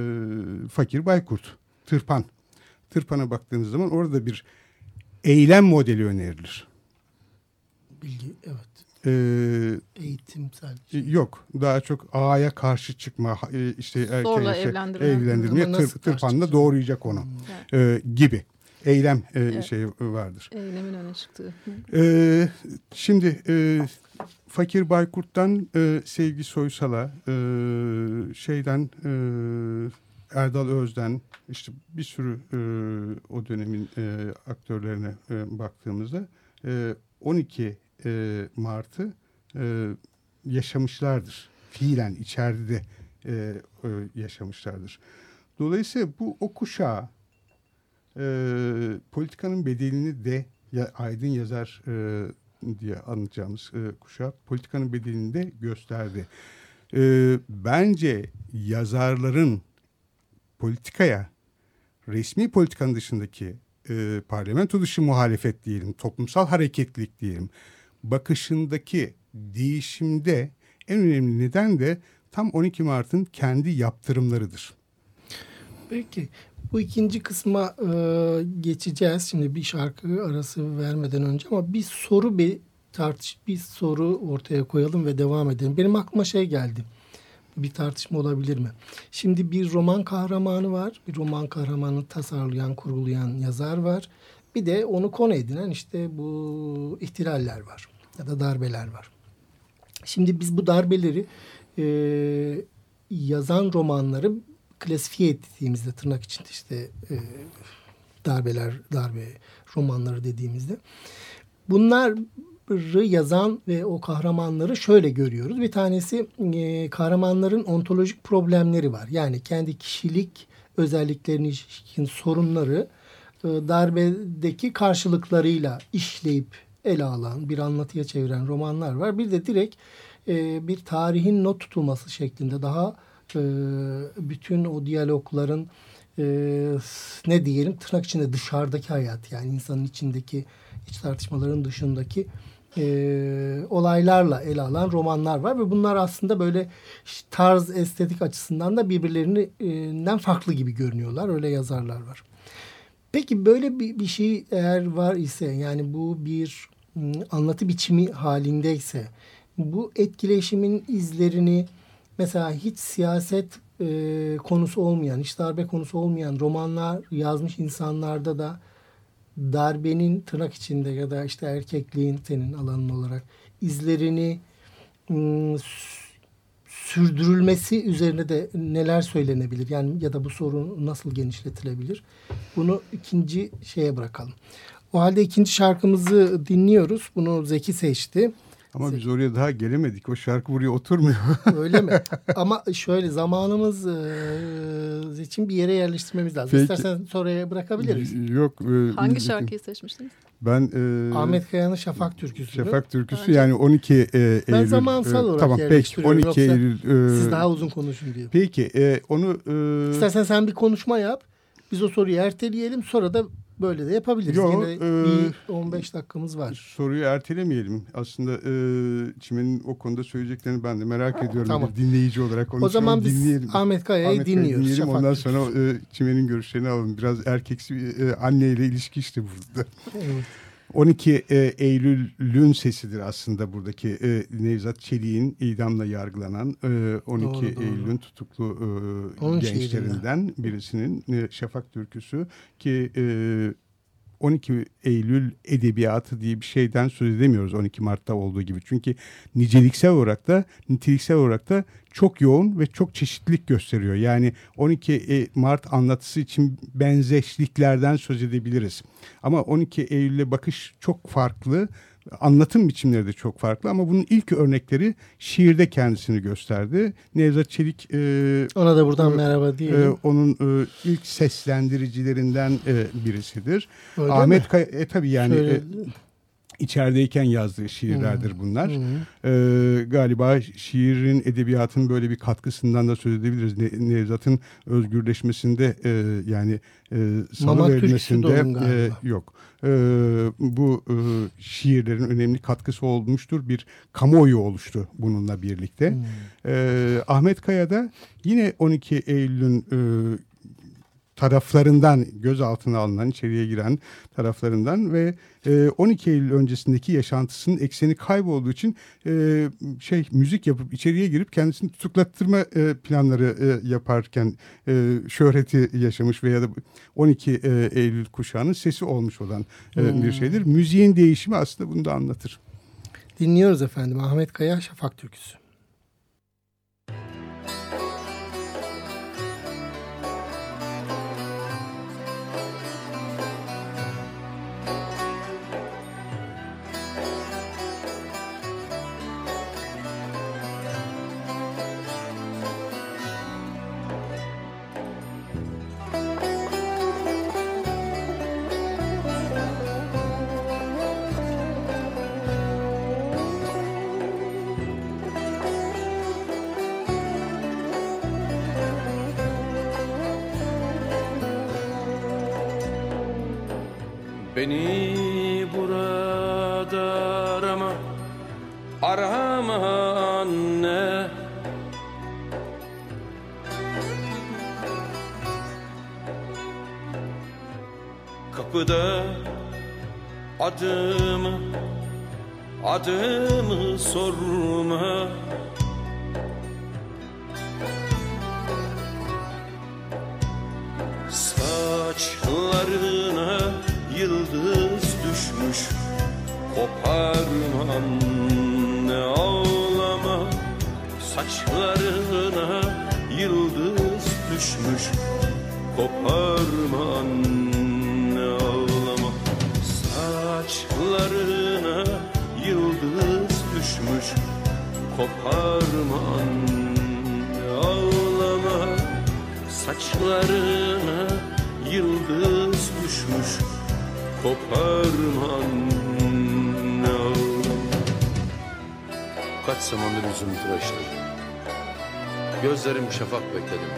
Fakir Baykurt, Tırpan tırpana baktığınız zaman orada bir eylem modeli önerilir. Bilgi, evet. Ee, Eğitimsel. Şey. Yok. Daha çok A'ya karşı çıkma, e, işte erkeğe şey, evlendirme. evlendirmeye tır, tırpanla doğrayacak onu hmm. ee, gibi eylem e, evet. şey vardır. Eylemin öne çıktığı. Ee, şimdi e, Fakir Baykurt'tan e, Sevgi Soysal'a e, şeyden e, Erdal Özden işte bir sürü e, o dönemin e, aktörlerine e, baktığımızda e, 12 e, Mart'ı e, yaşamışlardır. Fiilen içeride de e, e, yaşamışlardır. Dolayısıyla bu o kuşağı e, politikanın bedelini de ya, aydın yazar e, diye anlayacağımız e, kuşağı politikanın bedelini de gösterdi. E, bence yazarların politikaya resmi politikanın dışındaki e, parlamento dışı muhalefet diyelim, toplumsal hareketlilik diyelim, bakışındaki değişimde En önemli neden de tam 12 Mart'ın kendi yaptırımlarıdır. Peki bu ikinci kısma e, geçeceğiz. Şimdi bir şarkı arası vermeden önce ama bir soru bir tartış bir soru ortaya koyalım ve devam edelim. Benim aklıma şey geldi. Bir tartışma olabilir mi? Şimdi bir roman kahramanı var. Bir roman kahramanı tasarlayan, kurgulayan yazar var. Bir de onu konu edinen işte bu ihtilaller var ya da darbeler var. Şimdi biz bu darbeleri e, yazan romanları klasifiye ettiğimizde tırnak içinde işte e, darbeler, darbe romanları dediğimizde bunları yazan ve o kahramanları şöyle görüyoruz. Bir tanesi e, kahramanların ontolojik problemleri var. Yani kendi kişilik özelliklerinin ilişkin sorunları e, darbedeki karşılıklarıyla işleyip ele alan, bir anlatıya çeviren romanlar var. Bir de direkt e, bir tarihin not tutulması şeklinde daha e, bütün o diyalogların e, ne diyelim tırnak içinde dışarıdaki hayat yani insanın içindeki iç tartışmaların dışındaki e, olaylarla ele alan romanlar var ve bunlar aslında böyle tarz estetik açısından da birbirlerinden farklı gibi görünüyorlar. Öyle yazarlar var. Peki böyle bir, bir şey eğer var ise yani bu bir anlatı biçimi halindeyse bu etkileşimin izlerini mesela hiç siyaset e, konusu olmayan, hiç darbe konusu olmayan romanlar yazmış insanlarda da darbenin tırnak içinde ya da işte erkekliğin senin alanın olarak izlerini ıı, sürdürülmesi üzerine de neler söylenebilir? Yani ya da bu sorun nasıl genişletilebilir? Bunu ikinci şeye bırakalım. O halde ikinci şarkımızı dinliyoruz. Bunu Zeki seçti. Ama biz oraya daha gelemedik. O şarkı buraya oturmuyor. Öyle mi? Ama şöyle zamanımız e, için bir yere yerleştirmemiz lazım. Peki. İstersen sonraya bırakabiliriz. Yok. E, Hangi şarkıyı seçmiştiniz? Ben e, Ahmet Kaya'nın Şafak Türküsü. Şafak Türküsü Bence, yani 12 e, Eylül. Ben zamansal olarak tamam, peki, 12 Eylül. E, siz daha uzun konuşun diye. Peki e, onu... E, İstersen sen bir konuşma yap. Biz o soruyu erteleyelim. Sonra da Böyle de yapabiliriz. Yo, Yine e, bir 15 dakikamız var. Soruyu ertelemeyelim. Aslında e, Çimen'in o konuda söyleyeceklerini ben de merak ediyorum. Tamam. Bir dinleyici olarak. Onu o zaman biz dinleyelim. Ahmet Kaya'yı Ahmet dinliyoruz. dinleyelim. Ondan sonra e, Çimen'in görüşlerini alalım. Biraz erkeksi e, anneyle ilişki işte burada. Evet. 12 e, Eylül'ün sesidir aslında buradaki e, Nevzat Çelik'in idamla yargılanan e, 12 doğru, Eylül'ün tutuklu e, gençlerinden birisinin e, Şafak Türküsü ki e, 12 Eylül edebiyatı diye bir şeyden söz edemiyoruz 12 Mart'ta olduğu gibi. Çünkü niceliksel olarak da niteliksel olarak da çok yoğun ve çok çeşitlilik gösteriyor. Yani 12 e, Mart anlatısı için benzeşliklerden söz edebiliriz. Ama 12 Eylül'e bakış çok farklı anlatım biçimleri de çok farklı ama bunun ilk örnekleri şiirde kendisini gösterdi. Nevzat Çelik e, ona da buradan e, merhaba diyelim. E, onun e, ilk seslendiricilerinden e, birisidir. Öyle Ahmet mi? Kay e, tabii yani e, içerideyken yazdığı şiirlerdir bunlar. Ee, galiba şiirin, edebiyatın böyle bir katkısından da söz edebiliriz. Ne, Nevzat'ın özgürleşmesinde e, yani e, salı verilmesinde e, yok. E, bu e, şiirlerin önemli katkısı olmuştur. Bir kamuoyu oluştu bununla birlikte. Hmm. E, Ahmet Kaya da yine 12 Eylül'ün e, taraflarından gözaltına alınan, içeriye giren taraflarından ve 12 e, Eylül öncesindeki yaşantısının ekseni kaybolduğu için e, şey müzik yapıp içeriye girip kendisini tutuklattırma e, planları yaparken şöhreti yaşamış veya da 12 Eylül kuşağının sesi olmuş olan hmm. bir şeydir. Müziğin değişimi aslında bunu da anlatır. Dinliyoruz efendim Ahmet Kaya Şafak Türküsü. Arham anne. Kapıda adımı Adımı sorma. Saçlarına yıldız düşmüş Koparmam ağlama. Saçlarına yıldız düşmüş. Koparma anne ağlama. Saçlarına yıldız düşmüş. Koparma anne ağlama. Saçlarına yıldız düşmüş. Koparma anne Kaç zamandır yüzümü tıraştım. Gözlerim şafak bekledim.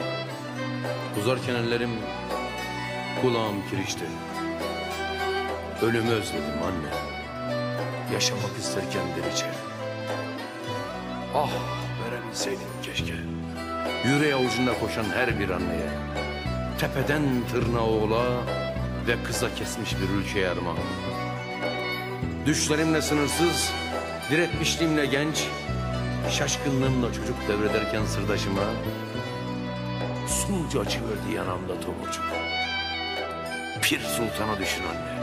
Uzarken ellerim kulağım kirişti. Ölümü özledim anne. Yaşamak isterken delice. Ah verebilseydim keşke. Yüreği avucunda koşan her bir anneye. Tepeden tırnağa oğla ve kıza kesmiş bir ülkeye armağan. Düşlerimle sınırsız, diretmişliğimle genç, şaşkınlığımla çocuk devrederken sırdaşıma sulca açıverdi yanamda tomurcuk. Pir Sultan'a düşün anne.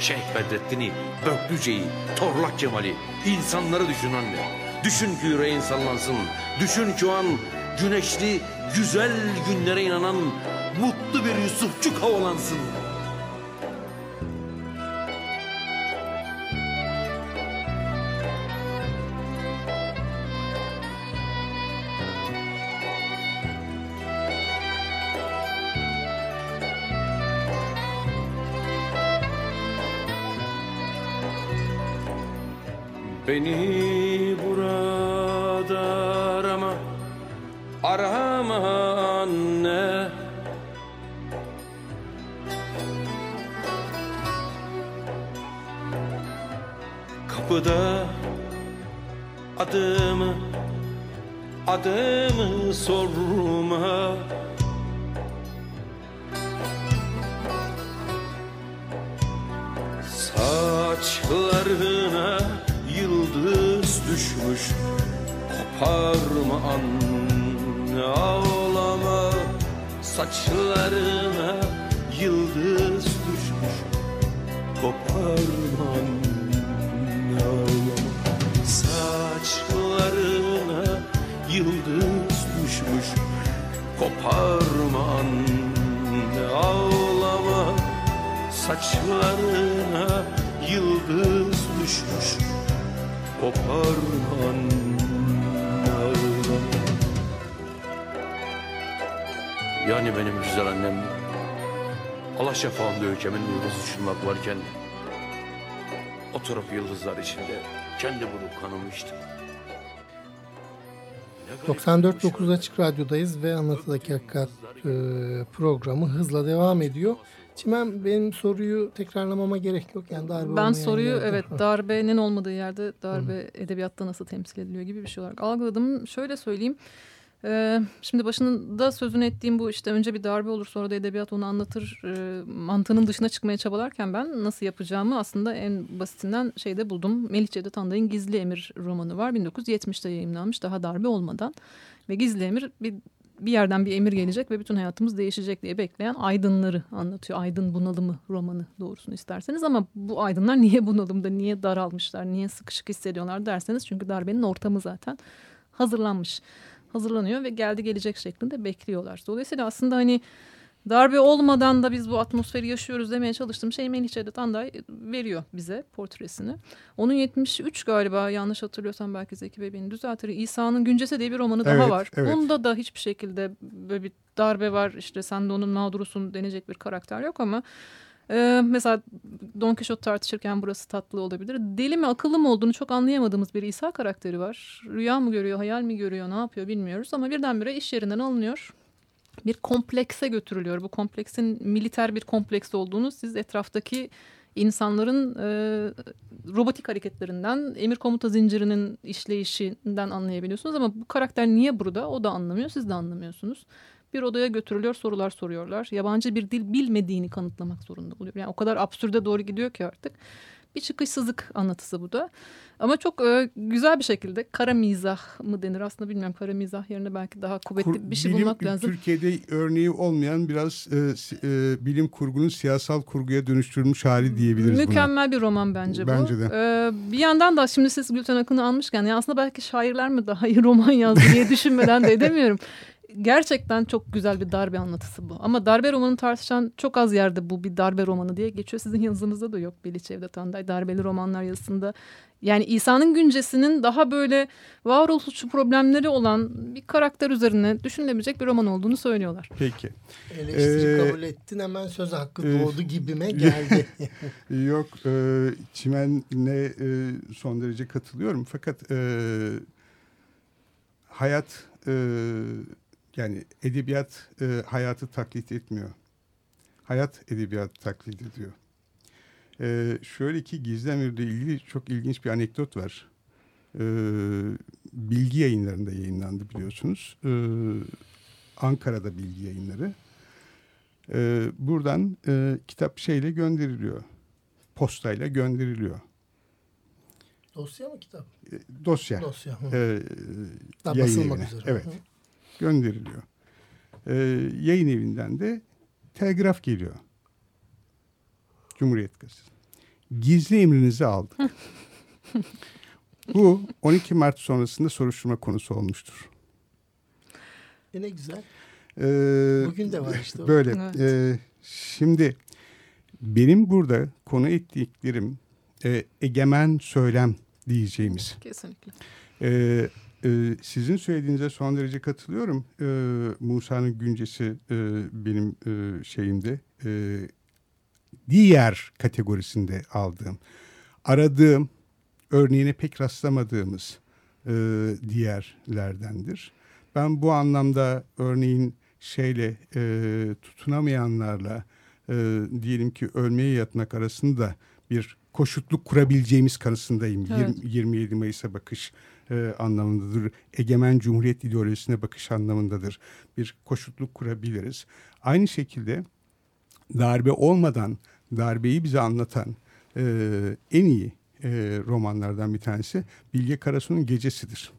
Şeyh Bedrettin'i, Böklüce'yi, Torlak Cemal'i, insanları düşün anne. Düşün ki yüreğin sallansın. Düşün ki o an güneşli, güzel günlere inanan mutlu bir Yusufçuk havalansın. İçinde kendi bulup kanamıştı. Ne garip 94.9 Açık Radyo'dayız ve Anlatıdaki Hakikat e, programı hızla devam ediyor. Çimen benim soruyu tekrarlamama gerek yok. Yani darbe Ben soruyu yerde. evet darbenin olmadığı yerde darbe edebiyatta nasıl temsil ediliyor gibi bir şey olarak algıladım. Şöyle söyleyeyim. Ee, şimdi başında sözünü ettiğim bu işte önce bir darbe olur sonra da edebiyat onu anlatır e, mantığının dışına çıkmaya çabalarken ben nasıl yapacağımı aslında en basitinden şeyde buldum. Melih Cevdet Anday'ın Gizli Emir romanı var 1970'te yayınlanmış daha darbe olmadan ve Gizli Emir bir bir yerden bir emir gelecek ve bütün hayatımız değişecek diye bekleyen aydınları anlatıyor. Aydın bunalımı romanı doğrusunu isterseniz ama bu aydınlar niye bunalımda, niye daralmışlar, niye sıkışık hissediyorlar derseniz çünkü darbenin ortamı zaten hazırlanmış. Hazırlanıyor ve geldi gelecek şeklinde bekliyorlar. Dolayısıyla aslında hani darbe olmadan da biz bu atmosferi yaşıyoruz demeye çalıştığım şey Melih Cevdet Anday veriyor bize portresini. Onun 73 galiba yanlış hatırlıyorsam belki Zeki Bey beni düzeltir. İsa'nın Güncesi diye bir romanı daha Evet, var. evet. Onda da hiçbir şekilde böyle bir darbe var işte sen de onun mağdurusun denecek bir karakter yok ama e, mesela Don Quixote tartışırken burası tatlı olabilir. Deli mi akıllı mı olduğunu çok anlayamadığımız bir İsa karakteri var. Rüya mı görüyor, hayal mi görüyor, ne yapıyor bilmiyoruz ama birdenbire iş yerinden alınıyor. Bir komplekse götürülüyor. Bu kompleksin militer bir kompleks olduğunu siz etraftaki insanların e, robotik hareketlerinden, emir komuta zincirinin işleyişinden anlayabiliyorsunuz. Ama bu karakter niye burada o da anlamıyor, siz de anlamıyorsunuz. Bir odaya götürülüyor sorular soruyorlar. Yabancı bir dil bilmediğini kanıtlamak zorunda oluyor. Yani o kadar absürde doğru gidiyor ki artık. Bir çıkışsızlık anlatısı bu da. Ama çok e, güzel bir şekilde kara mizah mı denir aslında bilmiyorum. Kara mizah yerine belki daha kuvvetli Kur- bir şey bilim- bulmak lazım. Türkiye'de örneği olmayan biraz e, e, bilim kurgunun siyasal kurguya dönüştürülmüş hali diyebiliriz buna. Mükemmel bir roman bence, bu. Bence de. Ee, bir yandan da şimdi siz Gülten Akın'ı almışken ya aslında belki şairler mi daha iyi roman yazdı diye düşünmeden de edemiyorum. Gerçekten çok güzel bir darbe anlatısı bu. Ama darbe romanı tartışan çok az yerde bu bir darbe romanı diye geçiyor. Sizin yazınızda da yok Beli Cevdet Anday darbeli romanlar yazısında. Yani İsa'nın güncesinin daha böyle varoluşçu problemleri olan bir karakter üzerine düşünülebilecek bir roman olduğunu söylüyorlar. Peki. Eleştiri Ee, kabul ettin hemen söz hakkı e, doğdu gibime geldi. Yok e, Çimen'le e, son derece katılıyorum. Fakat e, hayat e, yani edebiyat e, hayatı taklit etmiyor. Hayat edebiyat taklit ediyor. E, şöyle ki Gizdemir'le ilgili çok ilginç bir anekdot var. E, bilgi yayınlarında yayınlandı biliyorsunuz. E, Ankara'da bilgi yayınları. E, buradan e, kitap şeyle gönderiliyor. Postayla gönderiliyor. Dosya mı kitap? E, dosya. Dosya. Hı. E, yayın basılmak üzere. Evet. Hı. Gönderiliyor. E, yayın evinden de telgraf geliyor. Cumhuriyet Gazetesi. Gizli emrinizi aldık. Bu 12 Mart sonrasında soruşturma konusu olmuştur. E ne güzel. Ee, Bugün de var işte o. Böyle. Evet. Ee, şimdi benim burada konu ettiklerim e, egemen söylem diyeceğimiz. Kesinlikle. Ee, sizin söylediğinize son derece katılıyorum. Ee, Musa'nın güncesi e, benim e, şeyimde e, diğer kategorisinde aldığım, aradığım, örneğine pek rastlamadığımız e, diğerlerdendir. Ben bu anlamda örneğin şeyle e, tutunamayanlarla e, diyelim ki ölmeye yatmak arasında bir koşutluk kurabileceğimiz kanısındayım. Evet. Yirmi- 27 Mayıs'a bakış e, anlamındadır. Egemen Cumhuriyet ideolojisine bakış anlamındadır. Bir koşutluk kurabiliriz. Aynı şekilde darbe olmadan darbeyi bize anlatan e, en iyi e, romanlardan bir tanesi Bilge Karasu'nun Gecesi'dir.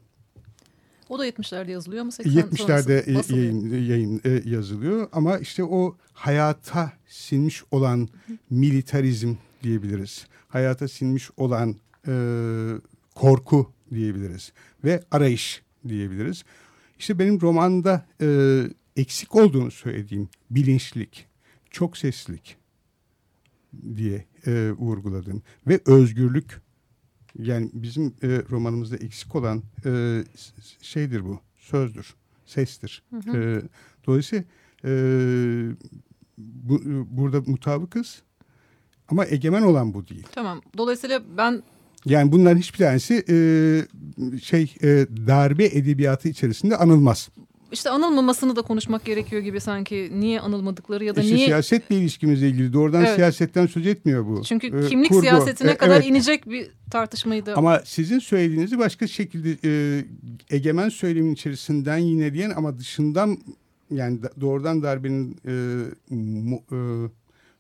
O da 70'lerde yazılıyor ama 80 70'lerde sonrası basılıyor. yayın, yayın e, yazılıyor ama işte o hayata sinmiş olan militarizm diyebiliriz. Hayata sinmiş olan e, korku diyebiliriz ve arayış diyebiliriz. İşte benim romanda e, eksik olduğunu söylediğim bilinçlik, çok seslilik diye e, vurguladım ve özgürlük yani bizim e, romanımızda eksik olan e, şeydir bu, sözdür, sestir. E, dolayısıyla e, bu, burada mutabıkız ama egemen olan bu değil. Tamam. Dolayısıyla ben Yani bunların hiçbir tanesi e, şey e, darbe edebiyatı içerisinde anılmaz. işte anılmamasını da konuşmak gerekiyor gibi sanki. Niye anılmadıkları ya da İşte niye... siyasetle ilişkimizle ilgili doğrudan Evet. siyasetten söz etmiyor bu. Çünkü E, kimlik kurgu. siyasetine E, kadar evet. inecek bir tartışmaydı. Ama sizin söylediğinizi başka şekilde e, egemen söylemin içerisinden yineleyen ama dışından yani da- doğrudan darbenin e, mu, e,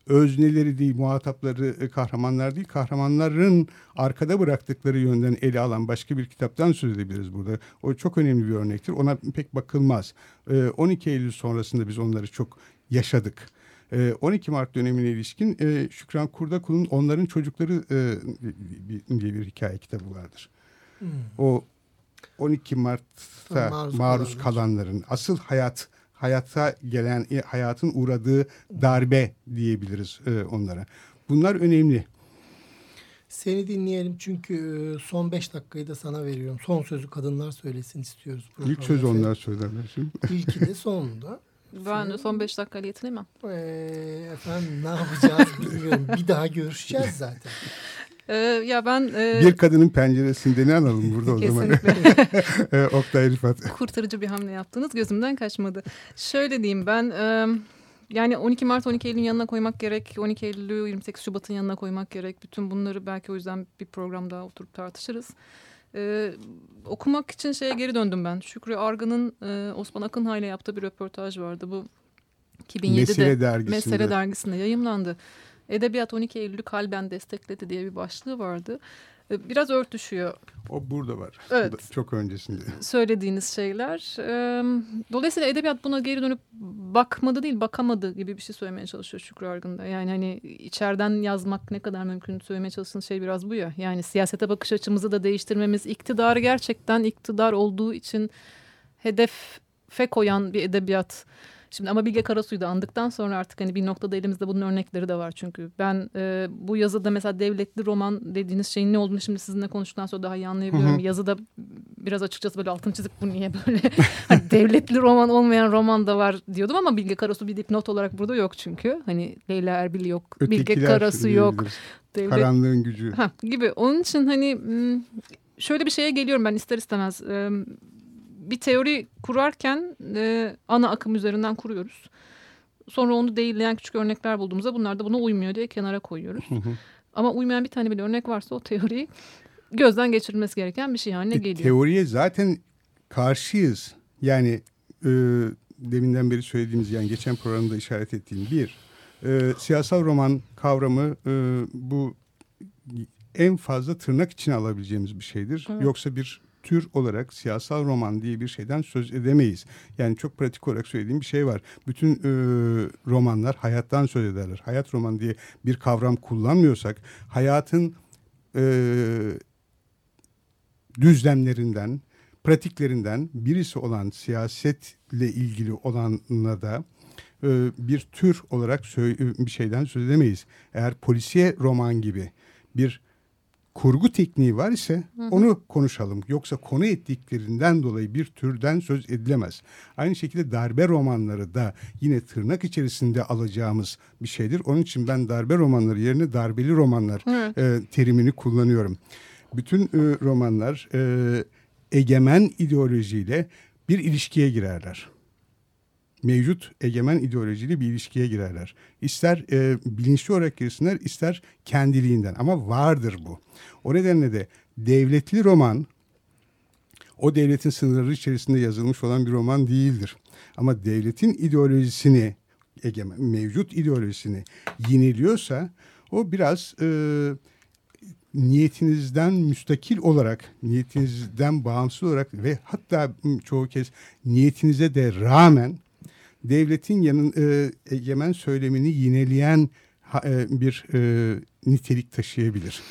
özneleri değil, muhatapları e, kahramanlar değil, kahramanların arkada bıraktıkları yönden ele alan başka bir kitaptan söz edebiliriz burada. O çok önemli bir örnektir. Ona pek bakılmaz. E, 12 Eylül sonrasında biz onları çok yaşadık. E, 12 Mart dönemine ilişkin e, Şükran Kurdakul'un Onların Çocukları e, bir- diye bir hikaye kitabı vardır. Hmm. O 12 Mart'ta Maruz maruz, kalanlar. kalanların asıl hayat hayata gelen e, hayatın uğradığı darbe diyebiliriz e, onlara. Bunlar önemli. Seni dinleyelim çünkü e, son beş dakikayı da sana veriyorum. Son sözü kadınlar söylesin istiyoruz. İlk söz onlar söylerler şimdi. İlki de sonunda. Ben de son 5 dakikayla yetinemem. Ee, efendim ne yapacağız bilmiyorum. Bir daha görüşeceğiz zaten. Ee, ya ben e, Bir kadının penceresinde ne analım burada o zaman? kesinlikle E, Oktay Rifat. kurtarıcı bir hamle yaptınız. Gözümden kaçmadı. Şöyle diyeyim ben e, yani 12 Mart 12 Eylül'ün yanına koymak gerek. 12 Eylül'ü 28 Şubat'ın yanına koymak gerek. Bütün bunları belki o yüzden bir programda oturup tartışırız. E, okumak için şeye geri döndüm ben. Şükrü Argın'ın e, Osman Akınha ile yaptığı bir röportaj vardı. Bu 2007'de Mesele dergisinde. Mesele dergisinde yayımlandı. Edebiyat 12 Eylül'ü kalben destekledi diye bir başlığı vardı. E, Biraz örtüşüyor O burada var. Evet. Çok öncesinde. söylediğiniz şeyler. Ee, Dolayısıyla edebiyat buna geri dönüp bakmadı değil bakamadı gibi bir şey söylemeye çalışıyor Şükrü Argın'da. Yani hani içeriden yazmak ne kadar mümkün söylemeye çalıştığın şey biraz bu ya. Yani siyasete bakış açımızı da değiştirmemiz, iktidarı gerçekten iktidar olduğu için hedefe koyan bir edebiyat. Şimdi ama Bilge Karasu'yu da andıktan sonra artık hani bir noktada elimizde bunun örnekleri de var çünkü. Ben e, bu yazıda mesela devletli roman dediğiniz şeyin ne olduğunu şimdi sizinle konuştuktan sonra daha iyi anlayabiliyorum. Hı hı. Yazıda biraz açıkçası böyle altını çizip bu niye böyle hani devletli roman olmayan roman da var diyordum ama Bilge Karasu bir dipnot olarak burada yok çünkü. Hani Leyla Erbil yok, Bilge Ötekiler Karasu yok. Devlet Karanlığın gücü. Ha, gibi. Onun için hani şöyle bir şeye geliyorum ben ister istemez. Bir teori kurarken e, ana akım üzerinden kuruyoruz. Sonra onu değilleyen küçük örnekler bulduğumuzda bunlar da buna uymuyor diye kenara koyuyoruz. Ama uymayan bir tane bile örnek varsa o teoriyi gözden geçirilmesi gereken bir şey haline E, geliyor. Teoriye zaten karşıyız. Yani e, deminden beri söylediğimiz yani geçen programda işaret ettiğim bir e, siyasal roman kavramı e, bu en fazla tırnak içine alabileceğimiz bir şeydir. Evet. Yoksa bir tür olarak siyasal roman diye bir şeyden söz edemeyiz. Yani çok pratik olarak söylediğim bir şey var. Bütün e, romanlar hayattan söz ederler. Hayat roman diye bir kavram kullanmıyorsak hayatın e, düzlemlerinden, pratiklerinden birisi olan siyasetle ilgili olanla da e, bir tür olarak sö- bir şeyden söz edemeyiz. Eğer polisiye roman gibi bir kurgu tekniği var ise onu konuşalım. Yoksa konu ettiklerinden dolayı bir türden söz edilemez. Aynı şekilde darbe romanları da yine tırnak içerisinde alacağımız bir şeydir. Onun için ben darbe romanları yerine darbeli romanlar e, terimini kullanıyorum. Bütün e, romanlar e, egemen ideolojiyle bir ilişkiye girerler. Mevcut egemen ideolojiyle bir ilişkiye girerler. İster e, bilinçli olarak girsinler, ister kendiliğinden ama vardır bu. O nedenle de devletli roman o devletin sınırları içerisinde yazılmış olan bir roman değildir. Ama devletin ideolojisini, egemen, mevcut ideolojisini yineliyorsa o biraz e, niyetinizden müstakil olarak, niyetinizden bağımsız olarak ve hatta çoğu kez niyetinize de rağmen devletin yanın e, egemen söylemini yineleyen e, bir e, nitelik taşıyabilir.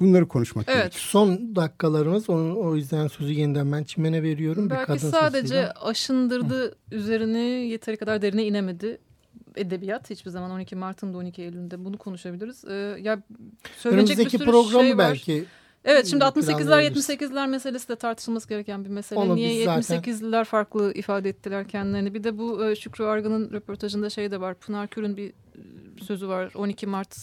Bunları konuşmak Evet. gerekir. Son dakikalarımız onun, o yüzden sözü yeniden ben Çimen'e veriyorum. bir Belki kadın sadece sesiyle. aşındırdı üzerine yeteri kadar derine inemedi edebiyat hiçbir zaman 12 Mart'ın da 12 Eylül'ünde bunu konuşabiliriz. Ee, ya söyleyecek bir Önümüzdeki sürü programı şey var. belki Evet şimdi e, 68'ler planlayabiliriz. 78'ler meselesi de tartışılması gereken bir mesele. Onu Niye biz zaten- 78'liler farklı ifade ettiler kendilerini? Bir de bu e, Şükrü Argın'ın röportajında şey de var. Pınar Kür'ün bir e, sözü var. 12 Mart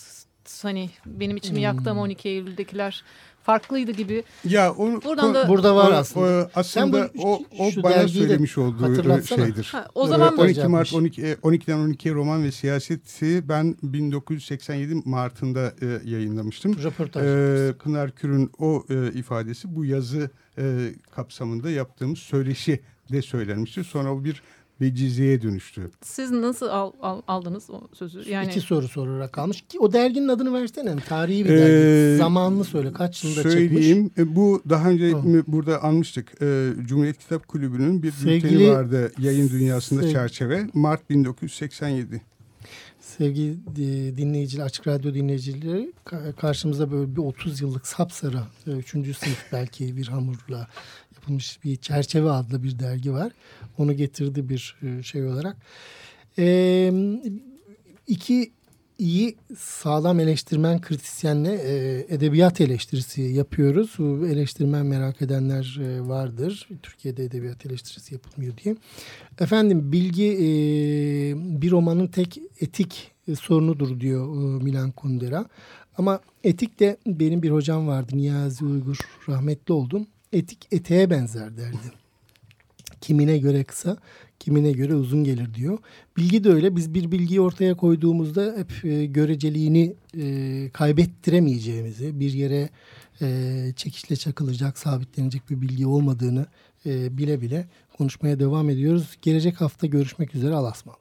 hani benim içimi Hmm. yaktı ama 12 Eylül'dekiler farklıydı gibi. Ya onu Buradan da- Burada var o- aslında. o- aslında Sen bu- o, o şu bana söylemiş olduğu şeydir. Ha, o zaman Röportaj 12 Mart yapmış. 12 e, 12'den 12'ye roman ve siyaseti ben 1987 Mart'ında e, yayınlamıştım. röportaj. Ee, Pınar Kür'ün o e, ifadesi bu yazı e, kapsamında yaptığımız söyleşi de söylenmişti. Sonra o bir vecizeye dönüştü. siz nasıl al- al- aldınız o sözü? Yani İki soru sorarak kalmış. Ki O derginin adını versene. Tarihi bir Ee, dergi. Zamanını söyle. Kaç yılında çıkmış? Söyleyeyim. E, Bu daha önce mi- burada almıştık. E, Cumhuriyet Kitap Kulübü'nün bir Sevgili- bülteni vardı yayın dünyasında Sev- çerçeve. Mart 1987. Sevgili e, dinleyiciler, Açık Radyo dinleyicileri ka- karşımızda böyle bir 30 yıllık sapsarı, 3. sınıf belki bir hamurla yapılmış bir çerçeve adlı bir dergi var. Onu getirdi bir e, şey olarak. E, iki iyi sağlam eleştirmen kritisyenle e, edebiyat eleştirisi yapıyoruz. Bu eleştirmen merak edenler e, vardır. Türkiye'de edebiyat eleştirisi yapılmıyor diye. Efendim bilgi e, bir romanın tek etik e, sorunudur diyor e, Milan Kundera. Ama etik de benim bir hocam vardı Niyazi Uygur rahmetli oldum. Etik eteğe benzer derdi. kimine göre kısa, kimine göre uzun gelir diyor. Bilgi de öyle. Biz bir bilgiyi ortaya koyduğumuzda hep e, göreceliğini e, kaybettiremeyeceğimizi, bir yere e, çekişle çakılacak, sabitlenecek bir bilgi olmadığını e, bile bile konuşmaya devam ediyoruz. Gelecek hafta görüşmek üzere. Allah'a